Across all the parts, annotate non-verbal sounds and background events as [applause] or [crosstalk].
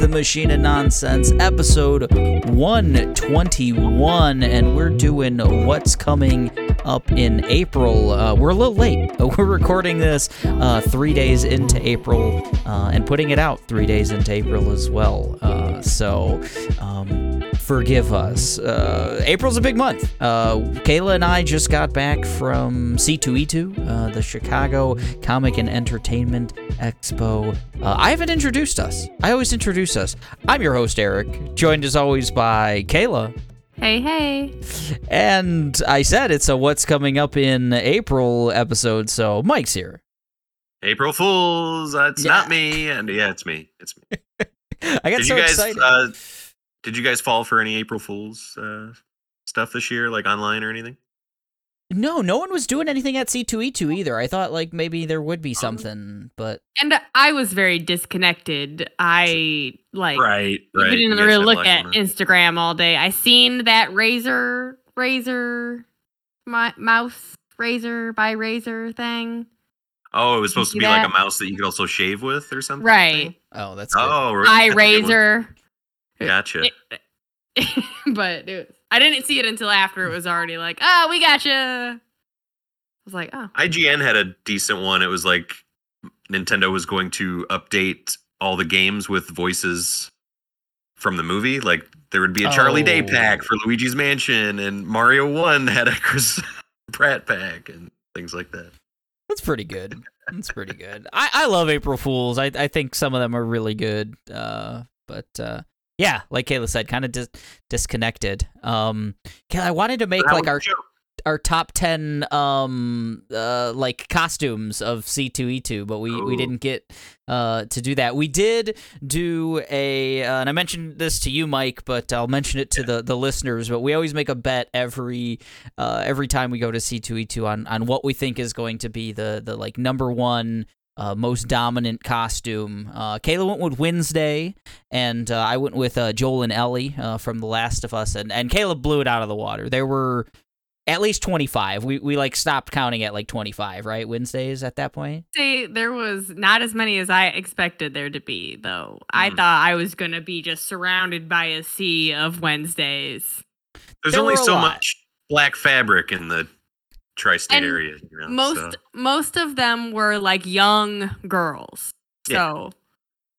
The Machine of Nonsense, episode 121, and we're doing what's coming up in April. Uh, we're a little late. [laughs] We're recording this uh, three days into April uh, and putting it out three days into April as well. Uh, so, um, forgive us. Uh, April's a big month. Uh, Kayla and I just got back from C2E2, uh, the Chicago Comic and Entertainment Expo. Uh, I haven't introduced us. I always introduce us. I'm your host, Eric, joined as always by Kayla. Hey, hey. And I said it's a What's Coming Up in April episode, so Mike's here. April Fools. That's Yeah. not me. And yeah, it's me. It's me. [laughs] I got Did so you guys? excited. Did you guys fall for any April Fools uh, stuff this year, like online or anything? no, no one was doing anything at C2E2 either. I thought like maybe there would be Oh. something, but And I was very disconnected. I like right, right. didn't You really look luck at on. Instagram all day. I seen that razor, razor, my mouse, razor by razor thing. Oh, it was supposed to see be like a mouse that you could also shave with or something. Right. oh, that's good. Oh, really? Eye That's a good one. razor. Gotcha. [laughs] but it was, I didn't see it until after it was already like, oh, we gotcha. I was like, oh, IGN had a decent one. It was like Nintendo was going to update all the games with voices from the movie. Like there would be a Charlie Day Oh. pack for Luigi's Mansion, and Mario One [laughs] had a Chris Pratt pack and things like that. That's pretty good. That's pretty good. I, I love April Fools. I, I think some of them are really good. Uh, but uh, yeah, like Kayla said, kind of dis- disconnected. Um, Kayla, I wanted to make That like our joke. our top ten um uh like costumes of C2E2, but we we didn't get uh to do that. We did do a uh, and I mentioned this to you Mike, but I'll mention it to the the listeners, but we always make a bet every uh every time we go to C2E2 on on what we think is going to be the the like number 1 uh, most dominant costume. Uh, Kayla went with Wednesday, and uh, I went with uh, Joel and Ellie uh, from The Last of Us, and and Kayla blew it out of the water. There were at least 25. We we like stopped counting at like 25, right? Wednesdays at that point. say there was not as many as I expected there to be, though. I Mm. thought I was gonna be just surrounded by a sea of Wednesdays. There's there only so lot. much black fabric in the tri-state And area. You know, most so. most of them were like young girls. So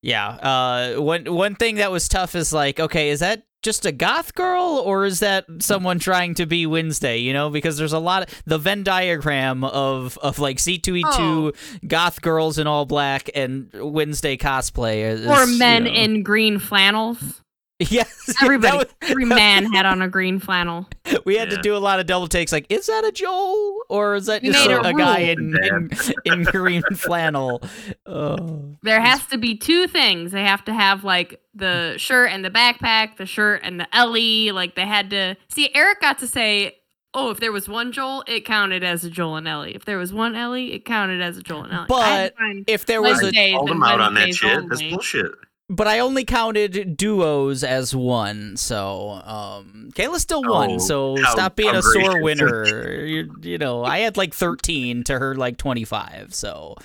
Yeah. Uh, one one thing that was tough is like, okay, is that just a goth girl or is that someone trying to be Wednesday? You know, because there's a lot of the Venn diagram of of like C2E2 Oh. goth girls in all black and Wednesday cosplay. Is, or you men know- in green flannels. [laughs] yes, Everybody, was- every [laughs] man had on a green flannel. we had to do a lot of double takes. Like, is that a Joel or is that just a, a a guy in, in in green [laughs] flannel? Oh. There has to be two things. They have to have like the shirt and the backpack, the shirt and the Ellie. Like they had to see. Eric got to say, "Oh, if there was one Joel, it counted as a Joel and Ellie. If there was one Ellie, it counted as a Joel and Ellie." I had to find If there was a Wednesdays Called and them out on that Wednesdays shit. That's bullshit. But I only counted duos as one, so um, Kayla still won. Oh, so stop being how a sore winner. [laughs] you you know, I had like thirteen to her like twenty five. So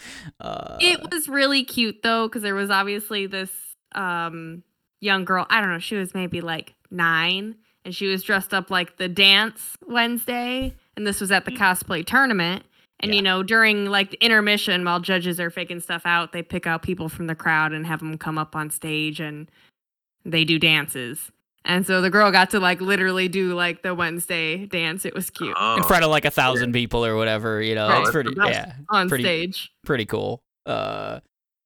uh, It was really cute though, because there was obviously this um young girl. I don't know. She was maybe like nine, and she was dressed up like the dance Wednesday, and this was at the cosplay tournament. And Yeah. you know, during like the intermission, while judges are faking stuff out, they pick out people from the crowd and have them come up on stage, and they do dances. And so the girl got to like literally do like the Wednesday dance. It was cute Oh. in front of like a thousand people or whatever. You know, Right. it's pretty the yeah, on pretty stage. pretty cool. Uh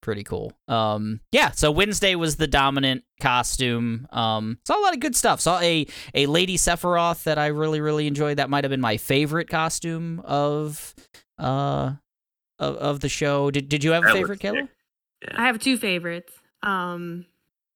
pretty cool. Um yeah, so Wednesday was the dominant costume. Um saw a lot of good stuff. Saw a a Lady Sephiroth that I really really enjoyed. That might have been my favorite costume of uh of, of the show. Did did you have a favorite, looks Kayla? sick. I have two favorites. Um,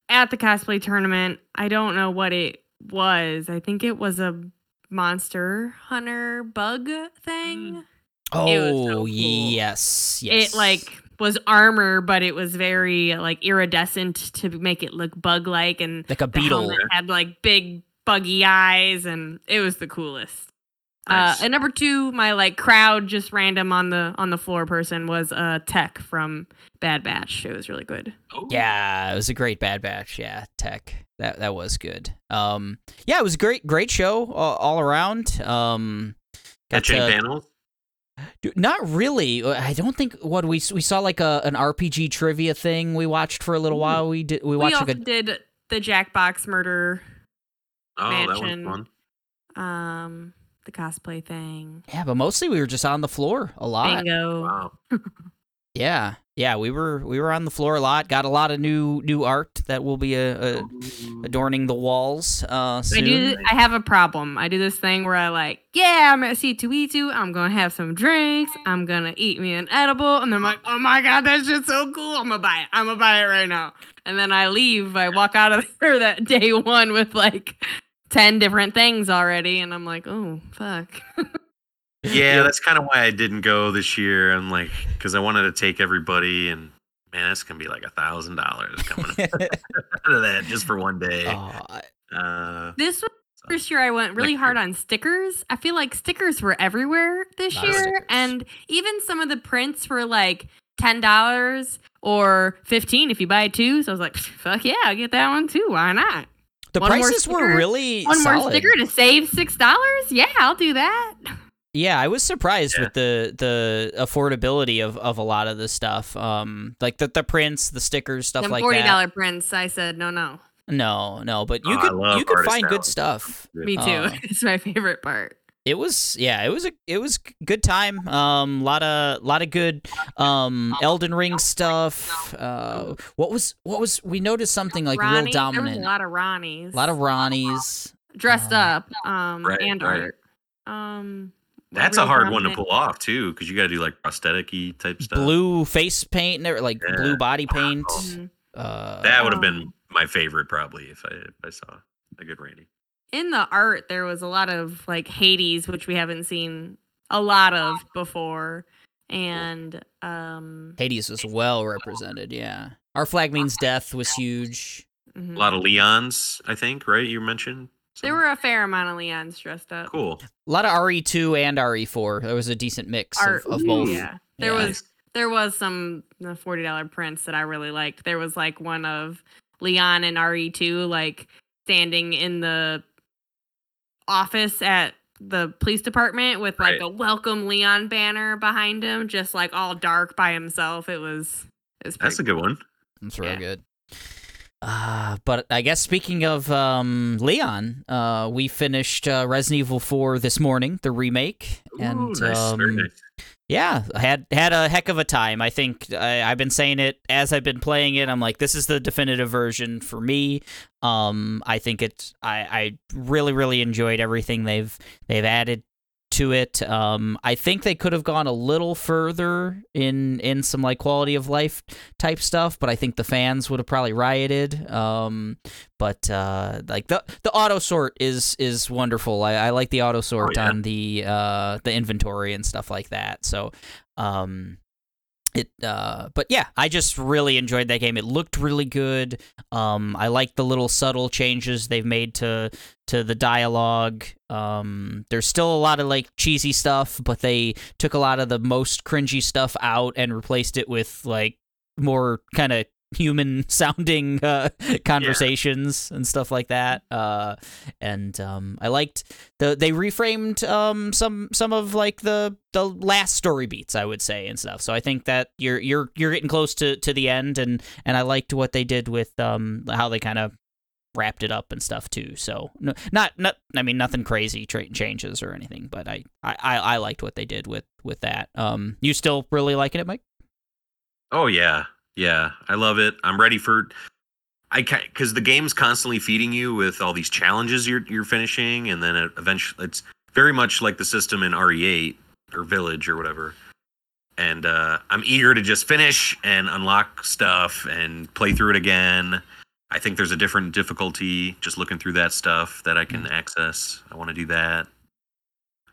at the cosplay tournament, I don't know what it was. I think it was a monster hunter bug thing. Oh, so cool. yes. Yes. It like was armor, but it was very like iridescent to make it look bug like, and like a beetle. had like big buggy eyes, and it was the coolest. Nice. Uh, and number two, my like crowd, just random on the on the floor person was uh Tech from Bad Batch. It was really good. Oh, Yeah, it was a great Bad Batch. Yeah, Tech. That that was good. Um, yeah, it was a great great show all, all around. Um, got Etching to- panels. Dude, Not really. Uh, I don't think what we we saw like a an RPG trivia thing we watched for a little while. We did we watched. We also like a did the Jackbox murder, Oh, that one's Mansion. fun. um, the cosplay thing, yeah, but mostly we were just on the floor a lot. bingo. Wow. [laughs] Yeah, yeah, we were we were on the floor a lot. Got a lot of new new art that will be uh, uh, adorning the walls uh, I do. I have a problem. I do this thing where I like, yeah, I'm at C2E2. I'm gonna have some drinks. I'm gonna eat me an edible, and then I'm like, oh my god, that shit's so cool. I'm gonna buy it. I'm gonna buy it right now. And then I leave. I walk out of [laughs] there that day one with like ten different things already, and I'm like, oh fuck. [laughs] Yeah, that's kind of why I didn't go this year. I'm like, because I wanted to take everybody, and man, that's gonna be like a thousand dollars coming [laughs] out of that just for one day. Oh, Uh, This was the first year I went really Next hard on stickers. I feel like stickers were everywhere this year, and even some of the prints were like ten dollars or fifteen if you buy two. So I was like, fuck yeah, I'll get that one too. Why not? the One more prices were really One more sticker to save six dollars? Yeah, I'll do that. Yeah, I was surprised Yeah. with the the affordability of, of a lot of the stuff. Um, like the the prints, the stickers, stuff Them like forty that. dollar prints. I said no, no. No, no, but you Oh, could you could artist find good stuff. Me too. Uh, [laughs] it's my favorite part. It was yeah, it was a it was good time. Um, lot of lot of good um Elden Ring stuff. Uh, what was what was we noticed something like Ranni, real There dominant. was a lot of Rannis. A lot of Rannis. dressed uh, up. Um, Right, and right. art. Um, that's a real hard one to pull off too, because you got to do like prosthetic-y type stuff. Blue face paint, and like Yeah. blue body paint. Mhm. Uh, That would have been my favorite probably if I if I saw a good Randy. in the art there was a lot of like Hades, which we haven't seen a lot of before, and um, Hades was well represented. Yeah, our flag means death was huge. mhm. A lot of Leons, I think, right? You mentioned. There were a fair amount of Leons dressed up. cool. A lot of RE2 and RE4. There was a decent mix Art, of, of both. yeah. There Yeah. was there was some uh, forty dollar prints that I really liked. There was like one of Leon and RE two like standing in the office at the police department with like Right. a welcome Leon banner behind him, just like all dark by himself. It was it was That's a good one. That's real Yeah. good. Uh, but I guess speaking of um, Leon, uh, we finished uh, Resident Evil 4 this morning, the remake, Ooh, and nice, um, nice. yeah, I had had a heck of a time. I think I, I've been saying it as I've been playing it. I'm like, this is the definitive version for me. Um, I think it's I, I really really enjoyed everything they've they've added to it. Um, I think they could have gone a little further in in some like quality of life type stuff, but I think the fans would have probably rioted. Um, but uh, like the the auto sort is is wonderful. I, I like the auto sort yeah. on the uh the inventory and stuff like that. So um it uh but yeah i just really enjoyed that game. It looked really good. Um i like the little subtle changes they've made to to the dialogue. Um there's still a lot of like cheesy stuff but they took a lot of the most cringy stuff out and replaced it with like more kind of human [laughs] sounding uh, conversations and stuff like that. Uh and um i liked the they reframed um some some of like the the last story beats i would say and stuff. So i think that you're you're you're getting close to to the end and and i liked what they did with um how they kind of wrapped it up and stuff too. So no, not not i mean nothing crazy tra- changes or anything but I, I i i liked what they did with with that. Um you still really liking it mike? Oh yeah, yeah. I love it. I'm ready for. I because the game's constantly feeding you with all these challenges you're you're finishing, and then it eventually it's very much like the system in RE8 or Village or whatever. And uh, I'm eager to just finish and unlock stuff and play through it again. I think there's a different difficulty just looking through that stuff that I can access. I want to do that.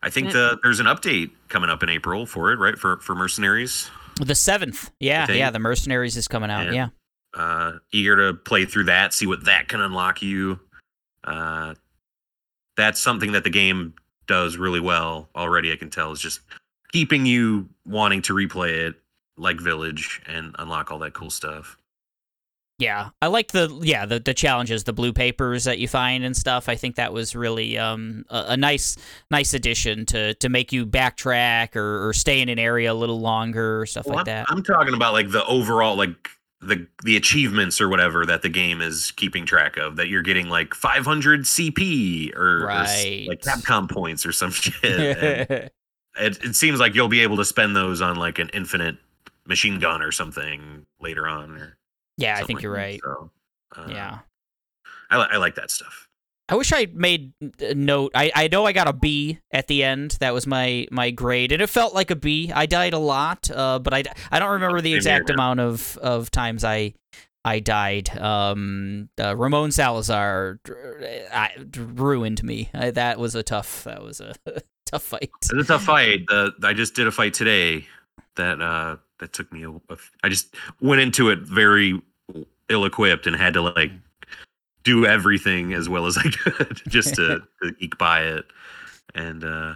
I think the there's an update coming up in April for it, right? For for Mercenaries. The seventh yeah yeah the mercenaries is coming out Yeah. yeah uh, eager to play through that, see what that can unlock you. Uh, that's something that the game does really well already. I can tell is just keeping you wanting to replay it, like Village, and unlock all that cool stuff. Yeah, I liked the yeah the the challenges, the blue papers that you find and stuff. I think that was really um a, a nice nice addition to to make you backtrack or, or stay in an area a little longer or stuff Well, like I'm, that. I'm talking about like the overall like the the achievements or whatever that the game is keeping track of. That you're getting like 500 CP or, or like Capcom points or some [laughs] shit. [laughs] It, it seems like you'll be able to spend those on like an infinite machine gun or something later on. Or yeah, I think you're right. So, uh, Yeah. I, li- I like that stuff. I wish I made a note. I, I know I got a B at the end. That was my my grade, and it felt like a B. I died a lot, uh, but I, I don't remember the exact amount of, of times I I died. Um, uh, Ramon Salazar I, ruined me. I, that was a tough. That was a [laughs] tough fight. It's a tough fight. Uh, I just did a fight today that uh, that took me. A, a- I just went into it very ill equipped and had to like do everything as well as I [laughs] could [laughs] just to, [laughs] to eke by it. And uh,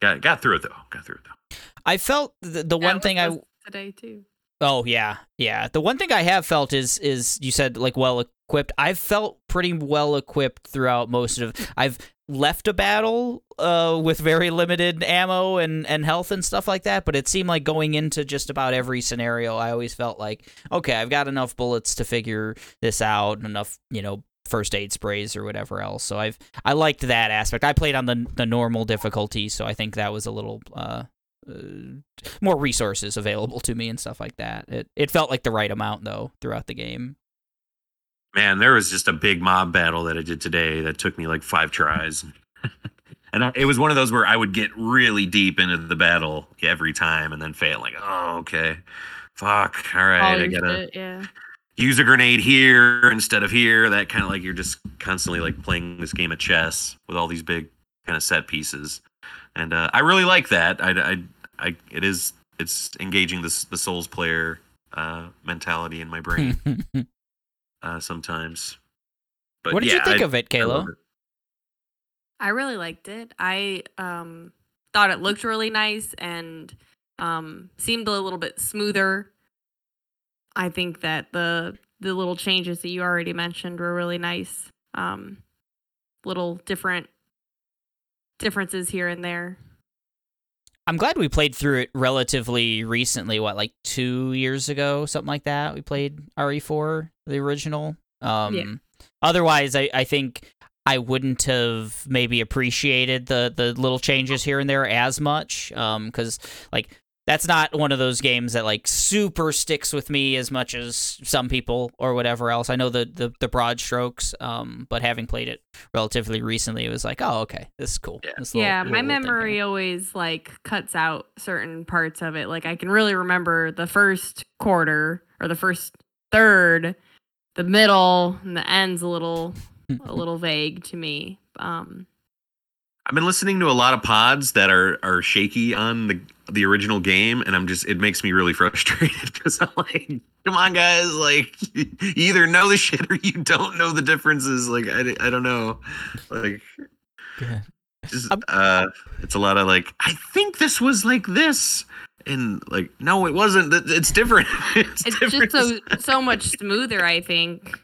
got got through it though. Got through it though. I felt the, the That one thing I today too. Oh yeah, yeah. The one thing I have felt is is you said like well equipped. I've felt pretty well equipped throughout most of. I've left a battle uh, with very limited ammo and and health and stuff like that, but it seemed like going into just about every scenario, I always felt like okay, I've got enough bullets to figure this out, and enough you know first aid sprays or whatever else. So I've I liked that aspect. I played on the the normal difficulty, so I think that was a little. Uh, uh, more resources available to me and stuff like that. It it felt like the right amount though throughout the game. Man, there was just a big mob battle that I did today that took me like five tries. [laughs] and I, it was one of those where I would get really deep into the battle every time and then fail. Like, oh, okay. Fuck. All right. I gotta shit, yeah. use a grenade here instead of here. That kind of like you're just constantly like playing this game of chess with all these big kind of set pieces. And uh, I really like that. I, I, I, it is, it's engaging this, the Souls player uh, mentality in my brain [laughs] uh, sometimes. But what did you think I- of it, I Kayla? it. I really liked it. I um thought it looked really nice and um seemed a little bit smoother. I think that the the little changes that you already mentioned were really nice. Um little different differences here and there. I'm glad we played through it relatively recently. What, like two years ago, something like that? We played RE4, the original. Um, Otherwise, I, I think I wouldn't have maybe appreciated the the little changes here and there as much. Um, because like that's not one of those games that like super sticks with me as much as some people or whatever else. I know the the, the broad strokes. Um, but having played it relatively recently, it was like, oh, okay, this is cool. Yeah. This little- yeah, my little thing memory always like cuts out certain parts of it. Like I can really remember the first quarter or the first third, the middle, and the end's a little [laughs] a little vague to me. Um I've been listening to a lot of pods that are are shaky on the the original game, and I'm just it makes me really [laughs] frustrated because I'm like, come on, guys, like you either know the shit or you don't know the differences. Like I, I don't know, like Yeah. just uh, it's a lot of like I think this was like this. And like, no, it wasn't. It's different. [laughs] it's, it's different. just so so much smoother, I think.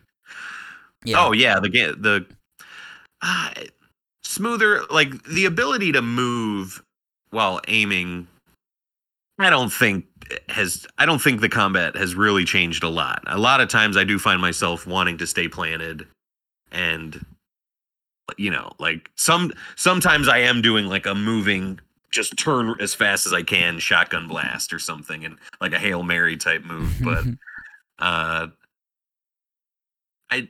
Yeah. Oh yeah, the game the uh, smoother like the ability to move while aiming. I don't think has I don't think the combat has really changed a lot. A lot of times I do find myself wanting to stay planted and you know, like some sometimes I am doing like a moving just turn as fast as I can shotgun blast or something and like a Hail Mary type move, [laughs] but uh I,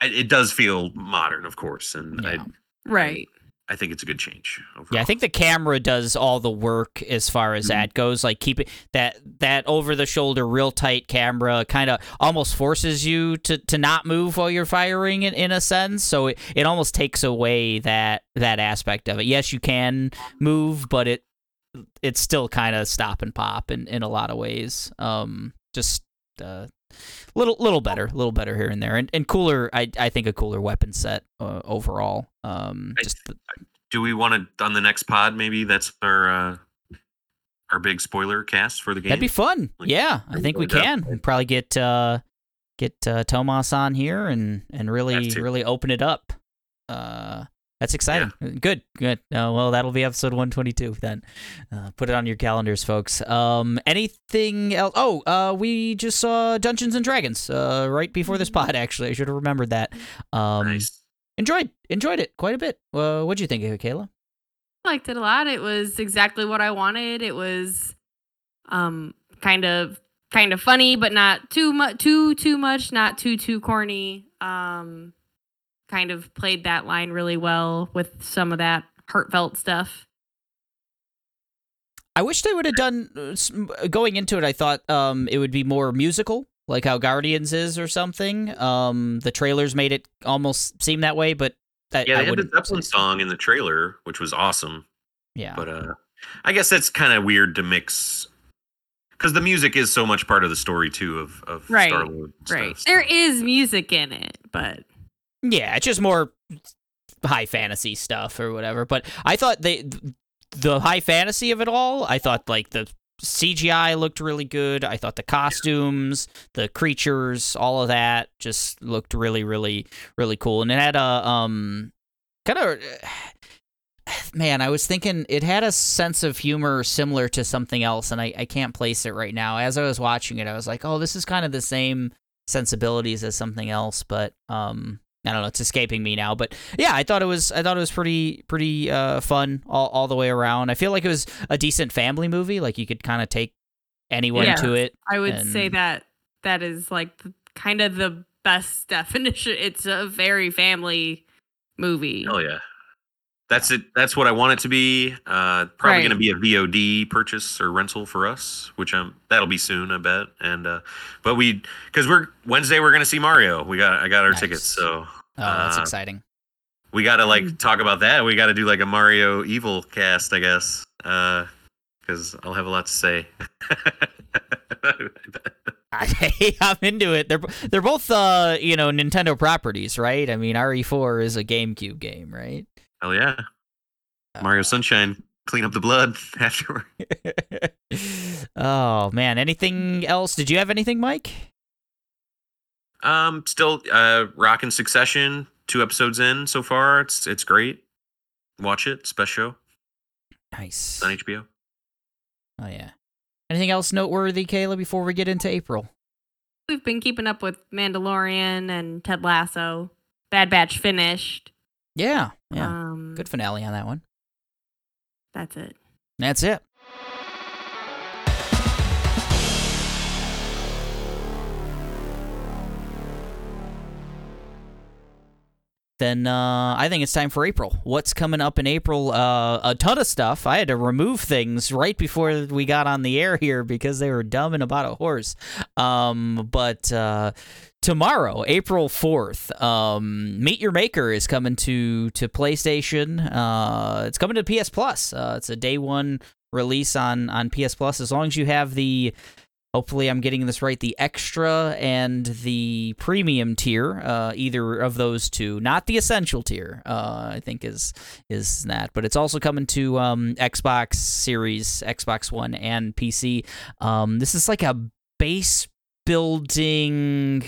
I it does feel modern of course and Yeah. Right. I I think it's a good change overall. Yeah, I think the camera does all the work as far as Mhm. that goes. Like keep it that that over the shoulder, real tight camera, kind of almost forces you to, to not move while you're firing in, in a sense. So it, it almost takes away that that aspect of it. Yes, you can move, but it it's still kind of stop and pop in, in a lot of ways. Um, just uh, little little better, a little better here and there, and and cooler. I I think a cooler weapon set uh, overall. Um, I- just the, do we want to on the next pod? Maybe that's our uh, our big spoiler cast for the game. That'd be fun. Like, yeah, I think we can. We'll probably get uh, get uh, Tomas on here and and really really open it up. Uh, that's exciting. Good, good. Uh, well, that'll be episode 122 then. Uh, put it on your calendars, folks. Um, anything else? Oh, uh, we just saw Dungeons and Dragons uh, right before this pod. Actually, I should have remembered that. Um, nice. Enjoyed enjoyed it quite a bit. Uh, what'd you think of it, Kayla? I liked it a lot. It was exactly what I wanted. It was um kind of kind of funny, but not too much too too much, not too too corny. Um kind of played that line really well with some of that heartfelt stuff. I wish they would have done uh, going into it. I thought um, it would be more musical, like how Guardians is or something. Um, the trailers made it almost seem that way, but I, Yeah, I they had the wouldn't. Zeppelin song in the trailer, which was awesome. Yeah, But uh, I guess that's kind of weird to mix because the music is so much part of the story too of of Right, Star Lord. Right. Stuff, There so- is music in it, but yeah, it's just more high fantasy stuff or whatever. But I thought they the high fantasy of it all. I thought like the CGI looked really good. I thought the costumes, the creatures, all of that just looked really, really, really cool. And it had a um kind of [sighs] man, I was thinking it had a sense of humor similar to something else, and I, I can't place it right now. As I was watching it, I was like, oh, this is kind of the same sensibilities as something else, but um I don't know, it's escaping me now. But yeah, I thought it was I thought it was pretty pretty uh fun all, all the way around. I feel like it was a decent family movie. Like you could kind of take anyone Yeah. to it. I would say that that is like the, kind of the best [laughs] definition. It's a very family movie. Oh yeah. That's it. That's what I want it to be. Uh, probably Right. going to be a VOD purchase or rental for us, which I'm. That'll be soon, I bet. And uh, but we because we're Wednesday we're going to see Mario. We got I got our Nice. tickets, so Oh, that's Uh, exciting. we got to like Mm. talk about that. We got to do like a Mario Evil cast, I guess, because I'll have a lot to say. [laughs] I, [laughs] I'm into it. They're they're both uh you know Nintendo properties, right? I mean, RE4 is a GameCube game, right? Hell yeah, Mario Sunshine, clean up the blood [laughs] afterward. oh man, anything else? Did you have anything, Mike? Um, still, uh, rocking Succession. Two episodes in so far. It's it's great. Watch it. Special show Nice. on HBO. Oh yeah. Anything else noteworthy, Kayla? Before we get into April. We've been keeping up with Mandalorian and Ted Lasso. Bad Batch finished. Yeah, yeah. Um, Good finale on that one. That's it. That's it. Then uh, I think it's time for April. What's coming up in April? Uh, a ton of stuff. I had to remove things right before we got on the air here because they were dumb and about a horse. Um, but uh, tomorrow, April fourth, um, Meet Your Maker is coming to to PlayStation. Uh, it's coming to PS Plus. Uh, it's a day one release on on PS Plus. As long as you have the Hopefully, I'm getting this right. The extra and the premium tier, uh, either of those two, not the essential tier. Uh, I think is is that, but it's also coming to um, Xbox Series, Xbox One, and PC. Um, this is like a base building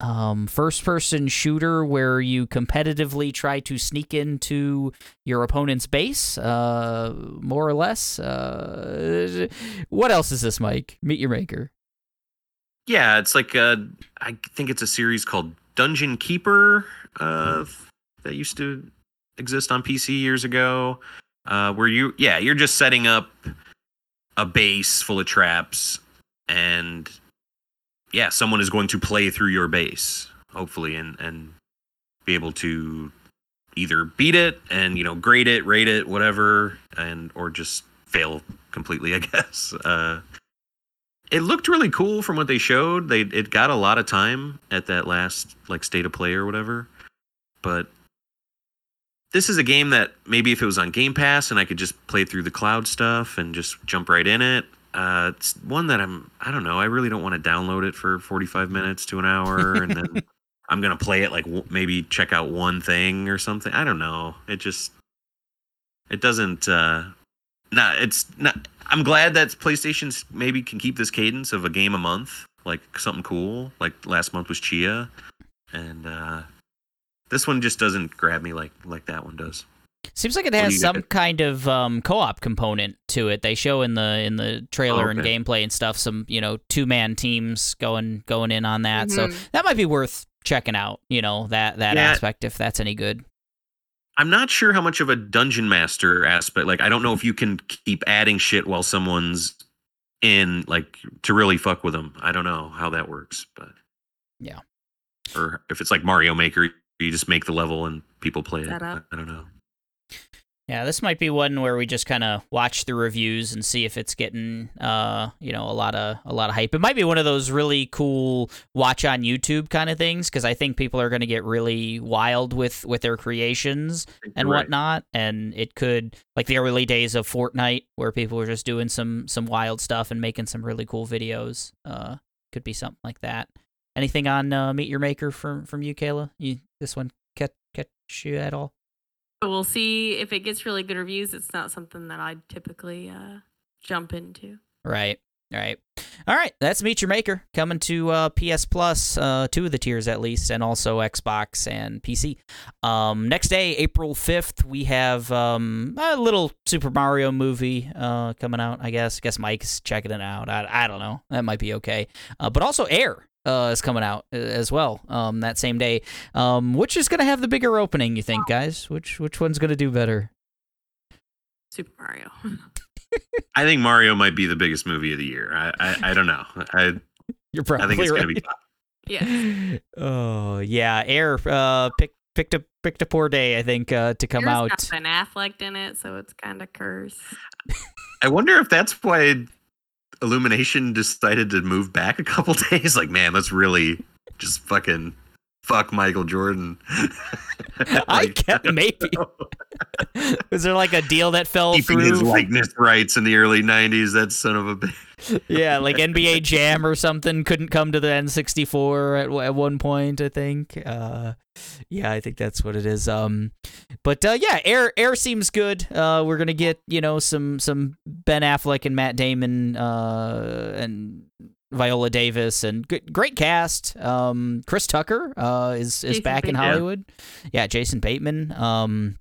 um, first person shooter where you competitively try to sneak into your opponent's base, uh, more or less. Uh, what else is this, Mike? Meet your maker. Yeah, it's like uh, I think it's a series called Dungeon Keeper uh, that used to exist on PC years ago. Uh, where you, yeah, you're just setting up a base full of traps, and yeah, someone is going to play through your base, hopefully, and and be able to either beat it and you know grade it, rate it, whatever, and or just fail completely, [laughs] I guess. Uh, it looked really cool from what they showed. They it got a lot of time at that last like state of play or whatever. But this is a game that maybe if it was on Game Pass and I could just play through the cloud stuff and just jump right in it. Uh, it's one that I'm I don't know. I really don't want to download it for 45 minutes to an hour and then [laughs] I'm gonna play it like w- maybe check out one thing or something. I don't know. It just It doesn't. uh Nah, it's not. I'm glad that PlayStation maybe can keep this cadence of a game a month, like something cool. Like last month was Chia, and uh this one just doesn't grab me like like that one does. Seems like it has some got? kind of um, co-op component to it. They show in the in the trailer and okay. gameplay and stuff some you know two man teams going going in on that. So Mhm. that might be worth checking out. You know that that Yeah. aspect if that's any good. I'm not sure how much of a dungeon master aspect. Like, I don't know if you can keep adding shit while someone's in, like, to really fuck with them. I don't know how that works, but Yeah. Or if it's like Mario Maker, you just make the level and people play it. I. I don't know. Yeah, this might be one where we just kind of watch the reviews and see if it's getting, uh, you know, a lot of a lot of hype. It might be one of those really cool watch on YouTube kind of things because I think people are going to get really wild with with their creations and right. whatnot, and it could like the early days of Fortnite where people were just doing some some wild stuff and making some really cool videos. Uh, could be something like that. Anything on uh, Meet Your Maker from from you, Kayla? You this one catch catch you at all? But we'll see if it gets really good reviews. It's not something that I'd typically uh, jump into. Right. Right. All right. That's Meet Your Maker coming to uh, PS Plus, uh, two of the tiers at least, and also Xbox and PC. Um, next day, April 5th, we have um, a little Super Mario movie uh, coming out, I guess. I guess Mike's checking it out. I, I don't know. That might be okay. Uh, but also Air uh, is coming out uh, as well um, that same day. Um, which is going to have the bigger opening, you think, guys? Which, which one's going to do better? Super Mario. [laughs] I think Mario might be the biggest movie of the year. I I, I don't know. I You're probably I think it's right. gonna be. top. yeah. [laughs] Oh yeah, Air uh picked picked a picked a poor day I think uh to come There's out. got Ben Affleck in it, so it's kind of cursed. I wonder if that's why Illumination decided to move back a couple [laughs] days. Like, man, let's really just fucking fuck Michael Jordan. [laughs] I get [laughs] maybe. [laughs] Was there like a deal that fell keeping his likeness rights in the early '90s. That son of a bitch. yeah, like NBA Jam or something couldn't come to the N64 at at one point. I think. Uh, yeah, I think that's what it is. Um, but uh, yeah, Air Air seems good. Uh, we're gonna get you know some some Ben Affleck and Matt Damon uh, and Viola Davis and good, great cast. Um, Chris Tucker uh, is is Jason back in Hollywood. Yeah, Jason Bateman. Um,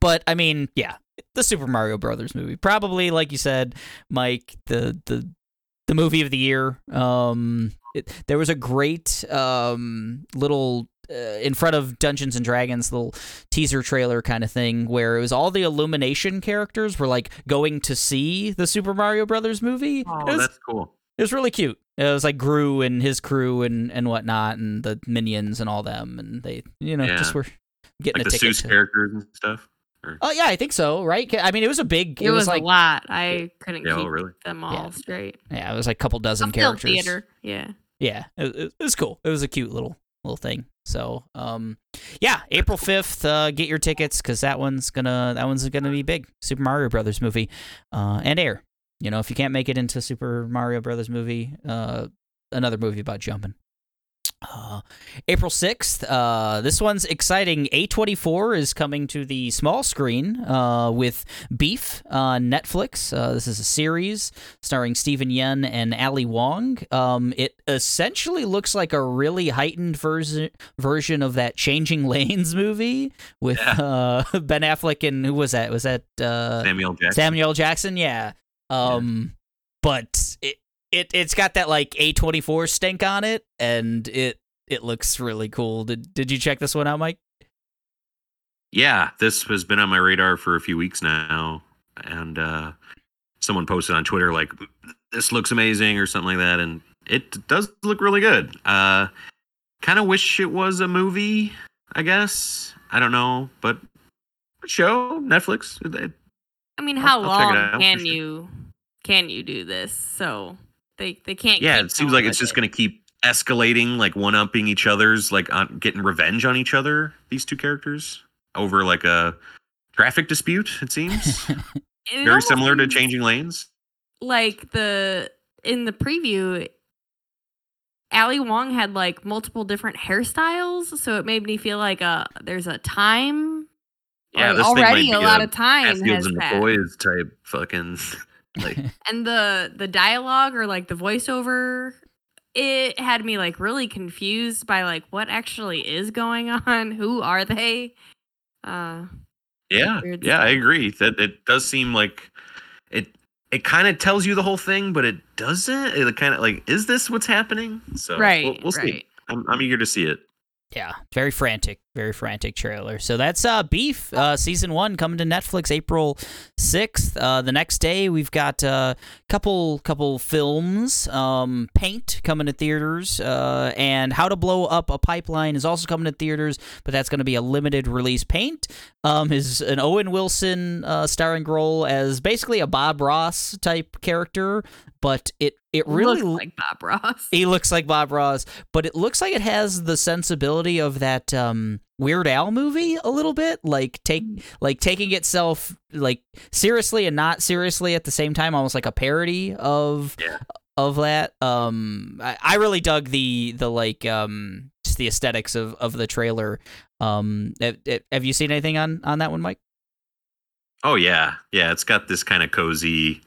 but I mean, yeah, the Super Mario Brothers movie, probably like you said, Mike, the the the movie of the year. Um, it, there was a great um little. Uh, in front of Dungeons and Dragons, little teaser trailer kind of thing, where it was all the Illumination characters were like going to see the Super Mario Brothers movie. Oh, was, that's cool. it was really cute. It was like Gru and his crew and and whatnot, and the minions and all them, and they, you know, Yeah. just were getting Like a the ticket. Seuss to- characters and stuff. Oh yeah, I think so. Right? I mean, it was a big. It, was, like a lot. I couldn't Yeah, keep oh, really? them all Yeah. straight. yeah, it was like a couple dozen A film characters. theater. Yeah. Yeah, it, it, it was cool. It was a cute little little thing. So, um, yeah, April fifth, uh, get your tickets because that one's gonna that one's gonna be big. Super Mario Brothers movie, uh, and Air. You know, if you can't make it into Super Mario Brothers movie, uh, another movie about jumping. Uh, April 6th, uh, this one's exciting. A24 is coming to the small screen uh, with Beef on Netflix. Uh, this is a series starring Steven Yeun and Ali Wong. Um, it essentially looks like a really heightened version version of that Changing Lanes [laughs] movie with uh, [laughs] Ben Affleck and who was that? Was that uh, Samuel Jackson. Samuel Jackson? Yeah. Um, but it it it's got that like A24 stink on it, and it it looks really cool. Did did you check this one out, Mike? yeah, this has been on my radar for a few weeks now, and uh, someone posted on Twitter like, "This looks amazing" or something like that, and it does look really good. Uh, kind of wish it was a movie. I guess I don't know, but show Netflix. It- I mean, how I'll long out for can sure. you can you do this? So they they can't. yeah, keep it seems like it's just it. going to keep escalating, like one upping each other's, like on getting revenge on each other. These two characters over like a traffic dispute. It seems [laughs] It very similar to Changing Lanes. Like the in the preview, Ali Wong had like multiple different hairstyles, so it made me feel like uh there's a time Yeah, Like, this thing might already a lot of time Hatfields has and passed. McCoys type fucking [laughs] like [laughs] and the the dialogue or like the voiceover it had me like really confused by like what actually is going [laughs] on who are they uh Yeah, Weird yeah, I agree. That it does seem like it. It kind of tells you the whole thing, but it doesn't. It kind of like, is this what's happening? So right we'll, we'll see. right I'm, I'm eager to see it. Yeah, very frantic, very frantic trailer. So that's uh, Beef uh, season one coming to Netflix April sixth. Uh, the next day we've got a uh, couple couple films. Um, Paint coming to theaters, uh, and How to Blow Up a Pipeline is also coming to theaters, but that's going to be a limited release. Paint um, is an Owen Wilson uh, starring role as basically a Bob Ross type character, but it it really looks like bob ross he looks like Bob Ross, but it looks like it has the sensibility of that um, Weird Al movie a little bit, like take like taking itself like seriously and not seriously at the same time, almost like a parody of Yeah. of that. Um, I, I really dug the the like um just the aesthetics of of the trailer. Um, have, have you seen anything on on that one, Mike? Oh yeah, yeah. It's got this kind of cozy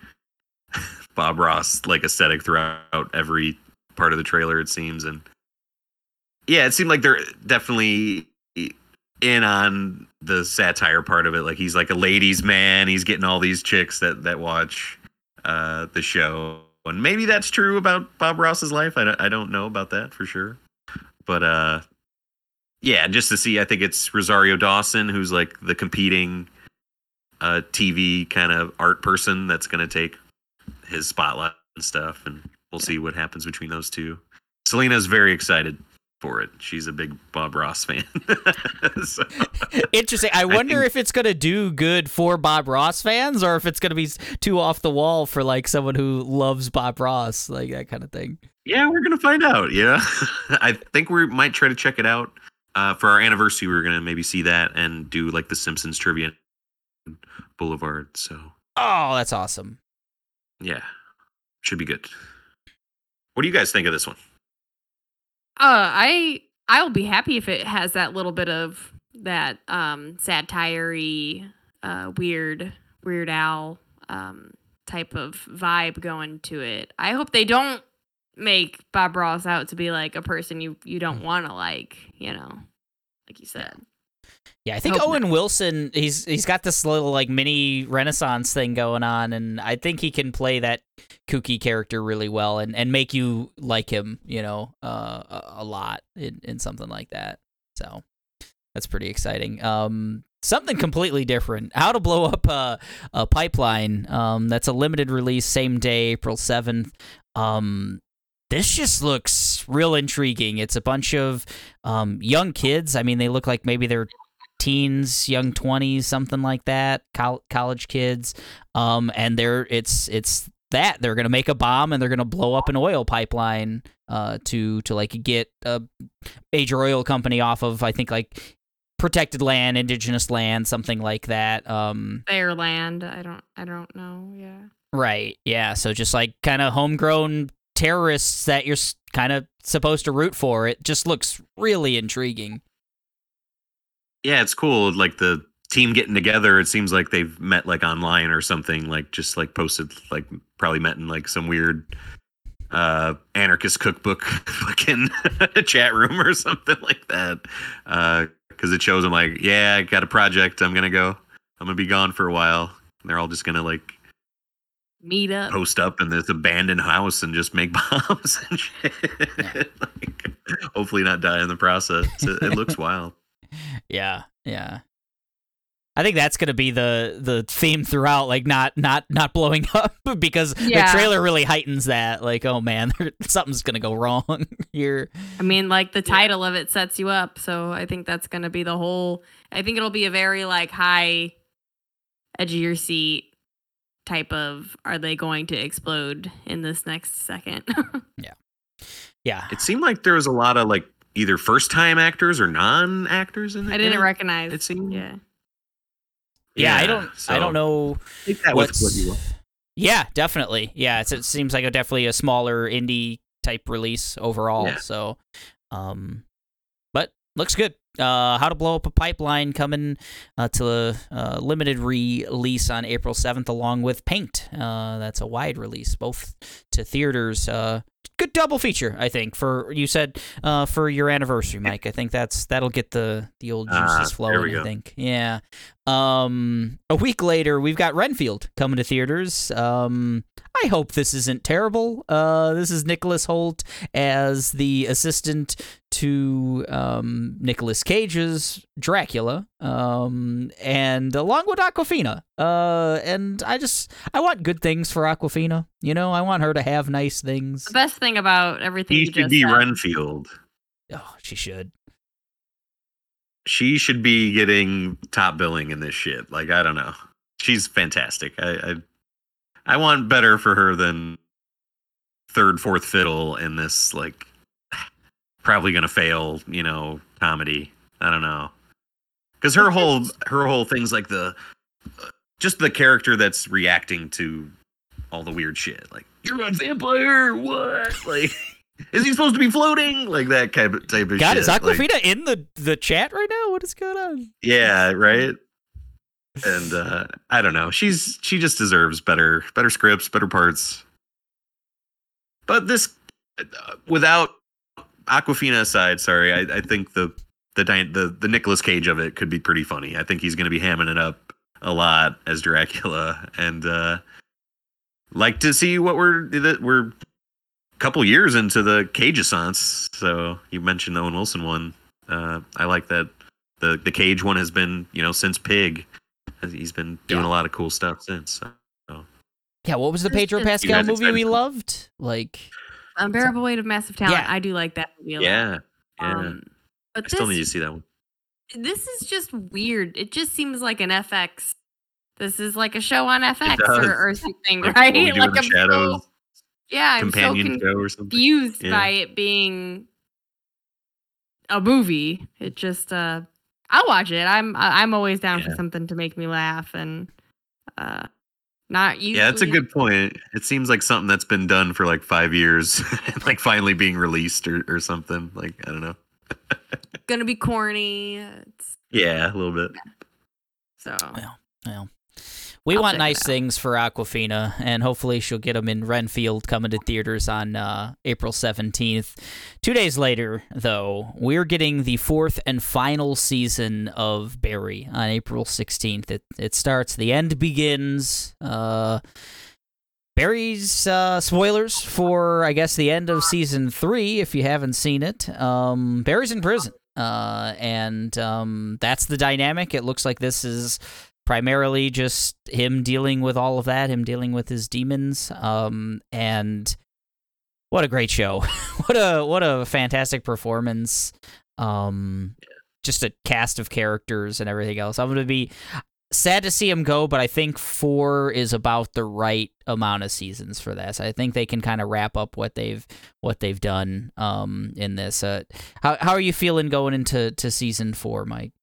[laughs] Bob Ross like aesthetic throughout every part of the trailer. It seems, and yeah, it seemed like they're definitely in on the satire part of it. Like he's like a ladies' man. He's getting all these chicks that that watch uh, the show, and maybe that's true about Bob Ross's life. I don't, I don't know about that for sure, but uh, yeah, just to see. I think it's Rosario Dawson who's like the competing uh, TV kind of art person that's going to take his spotlight and stuff, and we'll see what happens between those two. Selena's very excited for it. She's a big Bob Ross fan. [laughs] So, Interesting. I wonder think- if it's gonna do good for Bob Ross fans, or if it's gonna be too off the wall for like someone who loves Bob Ross, like that kind of thing. yeah, we're gonna find out. Yeah, [laughs] I think we might try to check it out uh, for our anniversary. We're gonna maybe see that and do like the Simpsons trivia Boulevard. So Oh, that's awesome. yeah, should be good. What do you guys think of this one? Uh i i'll be happy if it has that little bit of that um satire uh weird weird al um type of vibe going to it. I hope they don't make bob ross out to be like a person you you don't want to like you know like you said Yeah, I think Hope Owen Wilson he's he's got this little like mini renaissance thing going on and I think he can play that kooky character really well and, and make you like him, you know, uh, a, a lot in, in something like that. So that's pretty exciting. Um something completely different. How to blow up a, a pipeline. Um that's a limited release same day, April 7th. Um this just looks real intriguing. It's a bunch of um, young kids. I mean, they look like maybe they're teens, young twenties, something like that. Col- college kids, um, and they're it's it's that they're gonna make a bomb and they're gonna blow up an oil pipeline uh, to to like get a major oil company off of I think like protected land, indigenous land, something like that. Um, fair land i don't i don't know yeah Right. Yeah. So just like kind of homegrown terrorists that you're kind of supposed to root for. It just looks really intriguing. Yeah, it's cool. Like the team getting together. It seems like they've met like online or something. Like just like posted, like probably met in like some weird uh anarchist cookbook [laughs] fucking [laughs] chat room or something like that. Uh, because it shows them like, yeah, I got a project. I'm gonna go. I'm gonna be gone for a while. And they're all just gonna like meet up post up in this abandoned house and just make [laughs] bombs and shit. like, hopefully not die in the process. It, it looks [laughs] wild. Yeah. Yeah. I think that's gonna be the the theme throughout, like not not not blowing [laughs] up because Yeah. the trailer really heightens that. Like, oh man, something's gonna go wrong here. I mean, like the title of it sets you up, so I think that's gonna be the whole. I think it'll be a very like high, edge of your seat type of. Are they going to explode in this next second? [laughs] Yeah. Yeah. It seemed like there was a lot of like either first time actors or non actors in it. I didn't in recognize. it seemed- Yeah. Yeah, I don't I don't know Take that what's what. Yeah, definitely. Yeah, it's, it seems like a definitely a smaller indie type release overall. Yeah. So, um, but looks good. Uh, How to Blow Up a Pipeline coming uh, to a uh, limited release on April 7th, along with Paint. Uh, that's a wide release, both to theaters. Uh, good double feature, I think. For you said uh, for your anniversary, Mike. I think that's that'll get the the old juices Ah, there flowing. I think. Yeah. Um, a week later, we've got Renfield coming to theaters. Um, I hope this isn't terrible. Uh, this is Nicholas Hoult as the assistant to um, Nicolas Cage's Dracula, um, and along with Awkwafina. Uh, and I just I want good things for Awkwafina. You know, I want her to have nice things. The best thing about everything He you should just be said. Renfield. Oh, she should. She should be getting top billing in this shit. Like I don't know. She's fantastic. I I, I want better for her than third, fourth fiddle in this like [sighs] probably gonna fail. You know, comedy. I don't know. Because her whole her whole thing's like the just the character that's reacting to all the weird shit. Like you're a vampire. What? [laughs] Like. Is he supposed to be floating like that kind of type of God, shit? God, is Like- Awkwafina in the the chat right now? What is going on? yeah, right. And [sighs] uh I don't know. She's she just deserves better better scripts, better parts. But this uh, without Awkwafina aside, sorry, I, I think the the the the Nicolas Cage of it could be pretty funny. I think he's going to be hamming it up a lot as Dracula and uh like to see what we're that we're a couple years into the Cageissance. So you mentioned the Owen Wilson one. Uh I like that the the Cage one has been you know since Pig, he's been doing Yeah. a lot of cool stuff since. So. Yeah, what was the This Pedro Pascal movie excited we loved? Like, Unbearable weight of massive talent. Yeah. I do like that movie a lot. Yeah, yeah. Um, but I still this, need to see that one. This is just weird. It just seems like an FX. This is like a show on FX or, or something, [laughs] Like, right? What We Do in like I'm Shadows so yeah, I'm so companion show or something. confused Yeah. by it being a movie. It just uh I'll watch it. I'm I'm always down for something to make me laugh and uh not usually Yeah, that's a good point. It seems like something that's been done for like five years, [laughs] and like finally being released or, or something. Like I don't know. Gonna be corny. It's, Yeah, a little bit. so well, we I'll want nice things for Awkwafina, and hopefully she'll get them in Renfield coming to theaters on uh, April 17th. Two days later, though, we're getting the fourth and final season of Barry on April 16th. It, it starts, the end begins. Uh, Barry's uh, spoilers for, I guess, the end of season three, if you haven't seen it. Um, Barry's in prison. Uh, and um, that's the dynamic. It looks like this is primarily just him dealing with all of that, him dealing with his demons. Um, and what a great show! [laughs] what a what a fantastic performance. Um, just a cast of characters and everything else. I'm gonna be sad to see him go, but I think four is about the right amount of seasons for this. I think they can kind of wrap up what they've what they've done um in this. Uh, how how are you feeling going into to season four, Mike?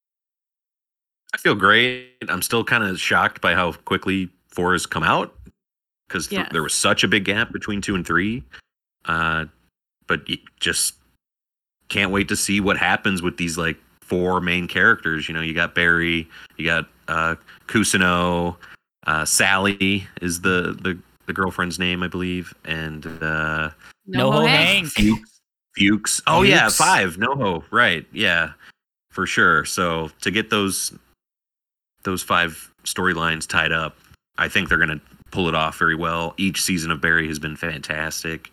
I feel great. I'm still kind of shocked by how quickly four has come out because Yes. there was such a big gap between two and three. Uh, but you just can't wait to see what happens with these like four main characters. You know, you got Barry, you got uh, Cousineau, uh, Sally is the, the the girlfriend's name, I believe, and uh, No, Hank. Hank. Fuchs. Fuchs. Oh yeah, five. NoHo. Right. Yeah, for sure. So to get those those five storylines tied up, I think they're gonna pull it off very well. Each season of Barry has been fantastic.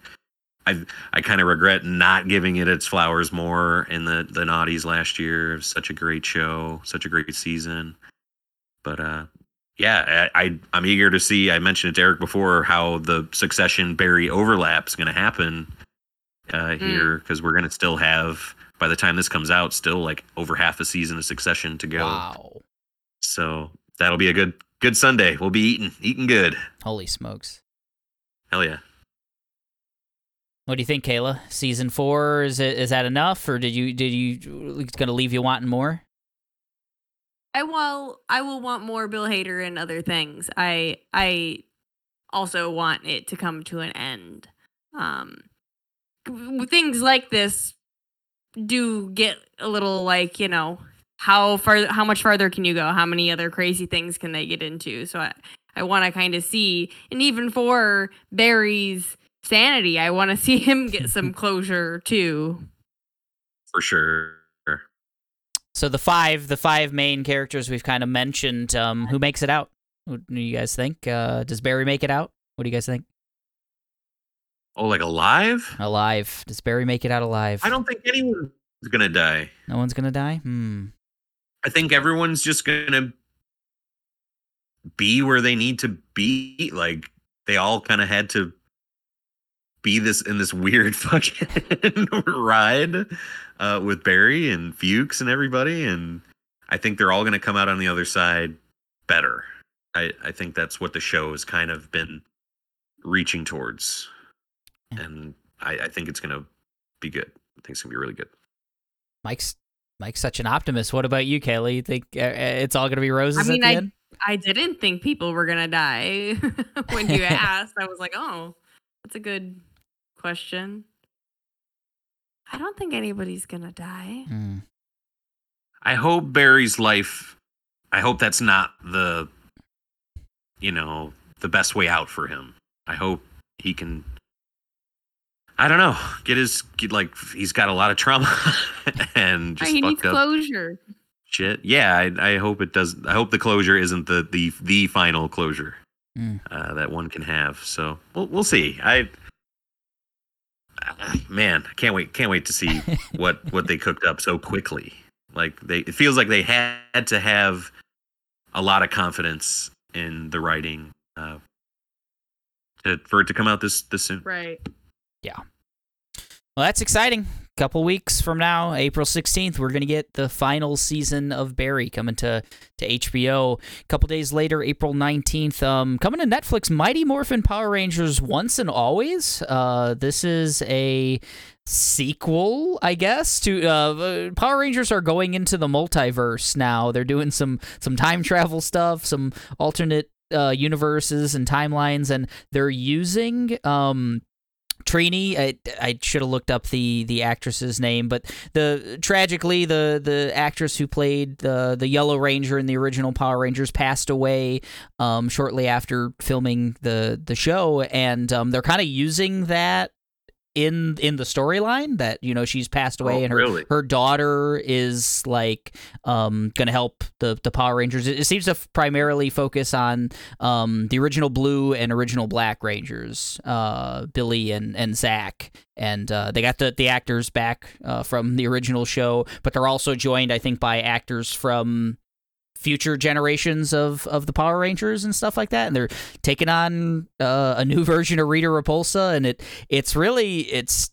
I I kind of regret not giving it its flowers more in the the naughties last year. Such a great show, such a great season. But uh, yeah, I, I I'm eager to see. I mentioned it to Eric before how the Succession Barry overlap is going to happen uh, here because we're going to still have by the time this comes out, still like over half a season of Succession to go. Wow. So that'll be a good good Sunday. We'll be eating eating good. Holy smokes. Hell yeah. What do you think, Kayla? Season four is it is that enough, or did you did you it's gonna leave you wanting more? I will I will want more Bill Hader and other things. I I also want it to come to an end. Um things like this do get a little like you know how far how much farther can you go how many other crazy things can they get into so i i want to kind of see and even for barry's sanity i want to [laughs] see him get some closure too for sure. So the five, the five main characters we've kind of mentioned. Um, who makes it out? What do you guys think? Uh, does Barry make it out? What do you guys think? Oh, like alive? Alive? Does Barry make it out alive? I don't think anyone's gonna die. No one's gonna die. Hmm. I think everyone's just gonna be where they need to be. Like they all kind of had to be this in this weird [laughs] fucking ride uh, with Barry and Fuchs and everybody, and I think they're all gonna come out on the other side better. I I think that's what the show has kind of been reaching towards, and I, I think it's gonna be good. I think it's gonna be really good. Mike's Mike's such an optimist. What about you, Kaylee? You think uh, uh, it's all gonna be roses I mean, at the I- end? i didn't think people were gonna die [laughs] when you [laughs] asked i was like oh that's a good question i don't think anybody's gonna die Hmm. I hope Barry's life. I hope that's not the, you know, the best way out for him. I hope he can. I don't know. Get his get like he's got a lot of trauma [laughs] and just he needs fucked up closure shit. Yeah, I, I hope it does. I hope the closure isn't the the the final closure Mm. uh, that one can have. So we'll we'll see. I. ah, Man, I can't wait! Can't wait to see [laughs] what what they cooked up so quickly. Like they, it feels like they had to have a lot of confidence in the writing uh, to, for it to come out this this soon. right Yeah. Well, that's exciting. Couple weeks from now, April 16th, we're going to get the final season of Barry coming to, to HBO. A couple days later, April 19th, um, coming to Netflix, Mighty Morphin Power Rangers Once and Always. Uh, this is a sequel, I guess, to uh, Power Rangers are going into the multiverse now. They're doing some some time travel stuff, some alternate uh, universes and timelines, and they're using um, Trini, I, I should have looked up the the actress's name, but the tragically the the actress who played the the Yellow Ranger in the original Power Rangers passed away um, shortly after filming the the show, and um, they're kind of using that in in the storyline that you know she's passed away Oh, and her really? her daughter is like um gonna help the the Power Rangers. It, it seems to f- primarily focus on um the original blue and original black Rangers, uh Billy and and Zack, and uh, they got the the actors back uh, from the original show, but they're also joined I think by actors from future generations of of the Power Rangers and stuff like that, and they're taking on uh, a new [laughs] version of Rita Repulsa, and it it's really it's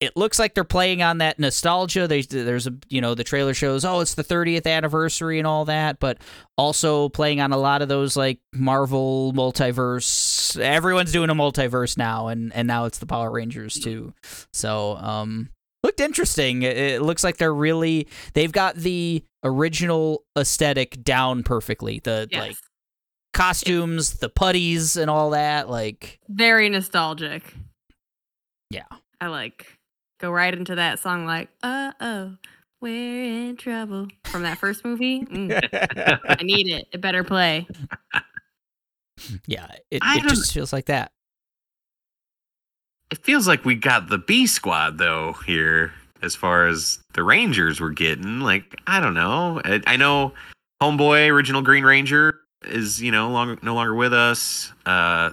it looks like they're playing on that nostalgia. There's there's a you know the trailer shows oh it's the 30th anniversary and all that, but also playing on a lot of those like Marvel multiverse. Everyone's doing a multiverse now, and and now it's the Power Rangers too. So um looked interesting. It, it looks like they're really they've got the original aesthetic down perfectly. The yes like costumes, the putties, and all that. Like very nostalgic yeah. i like go right into that song like uh oh we're in trouble from that first movie Mm, [laughs] i need it it better play [laughs] Yeah, it, it just feels like that. It feels like we got the B squad though here, as far as the Rangers were getting. Like I don't know. I, I know Homeboy, original Green Ranger, is you know longer no longer with us. Uh,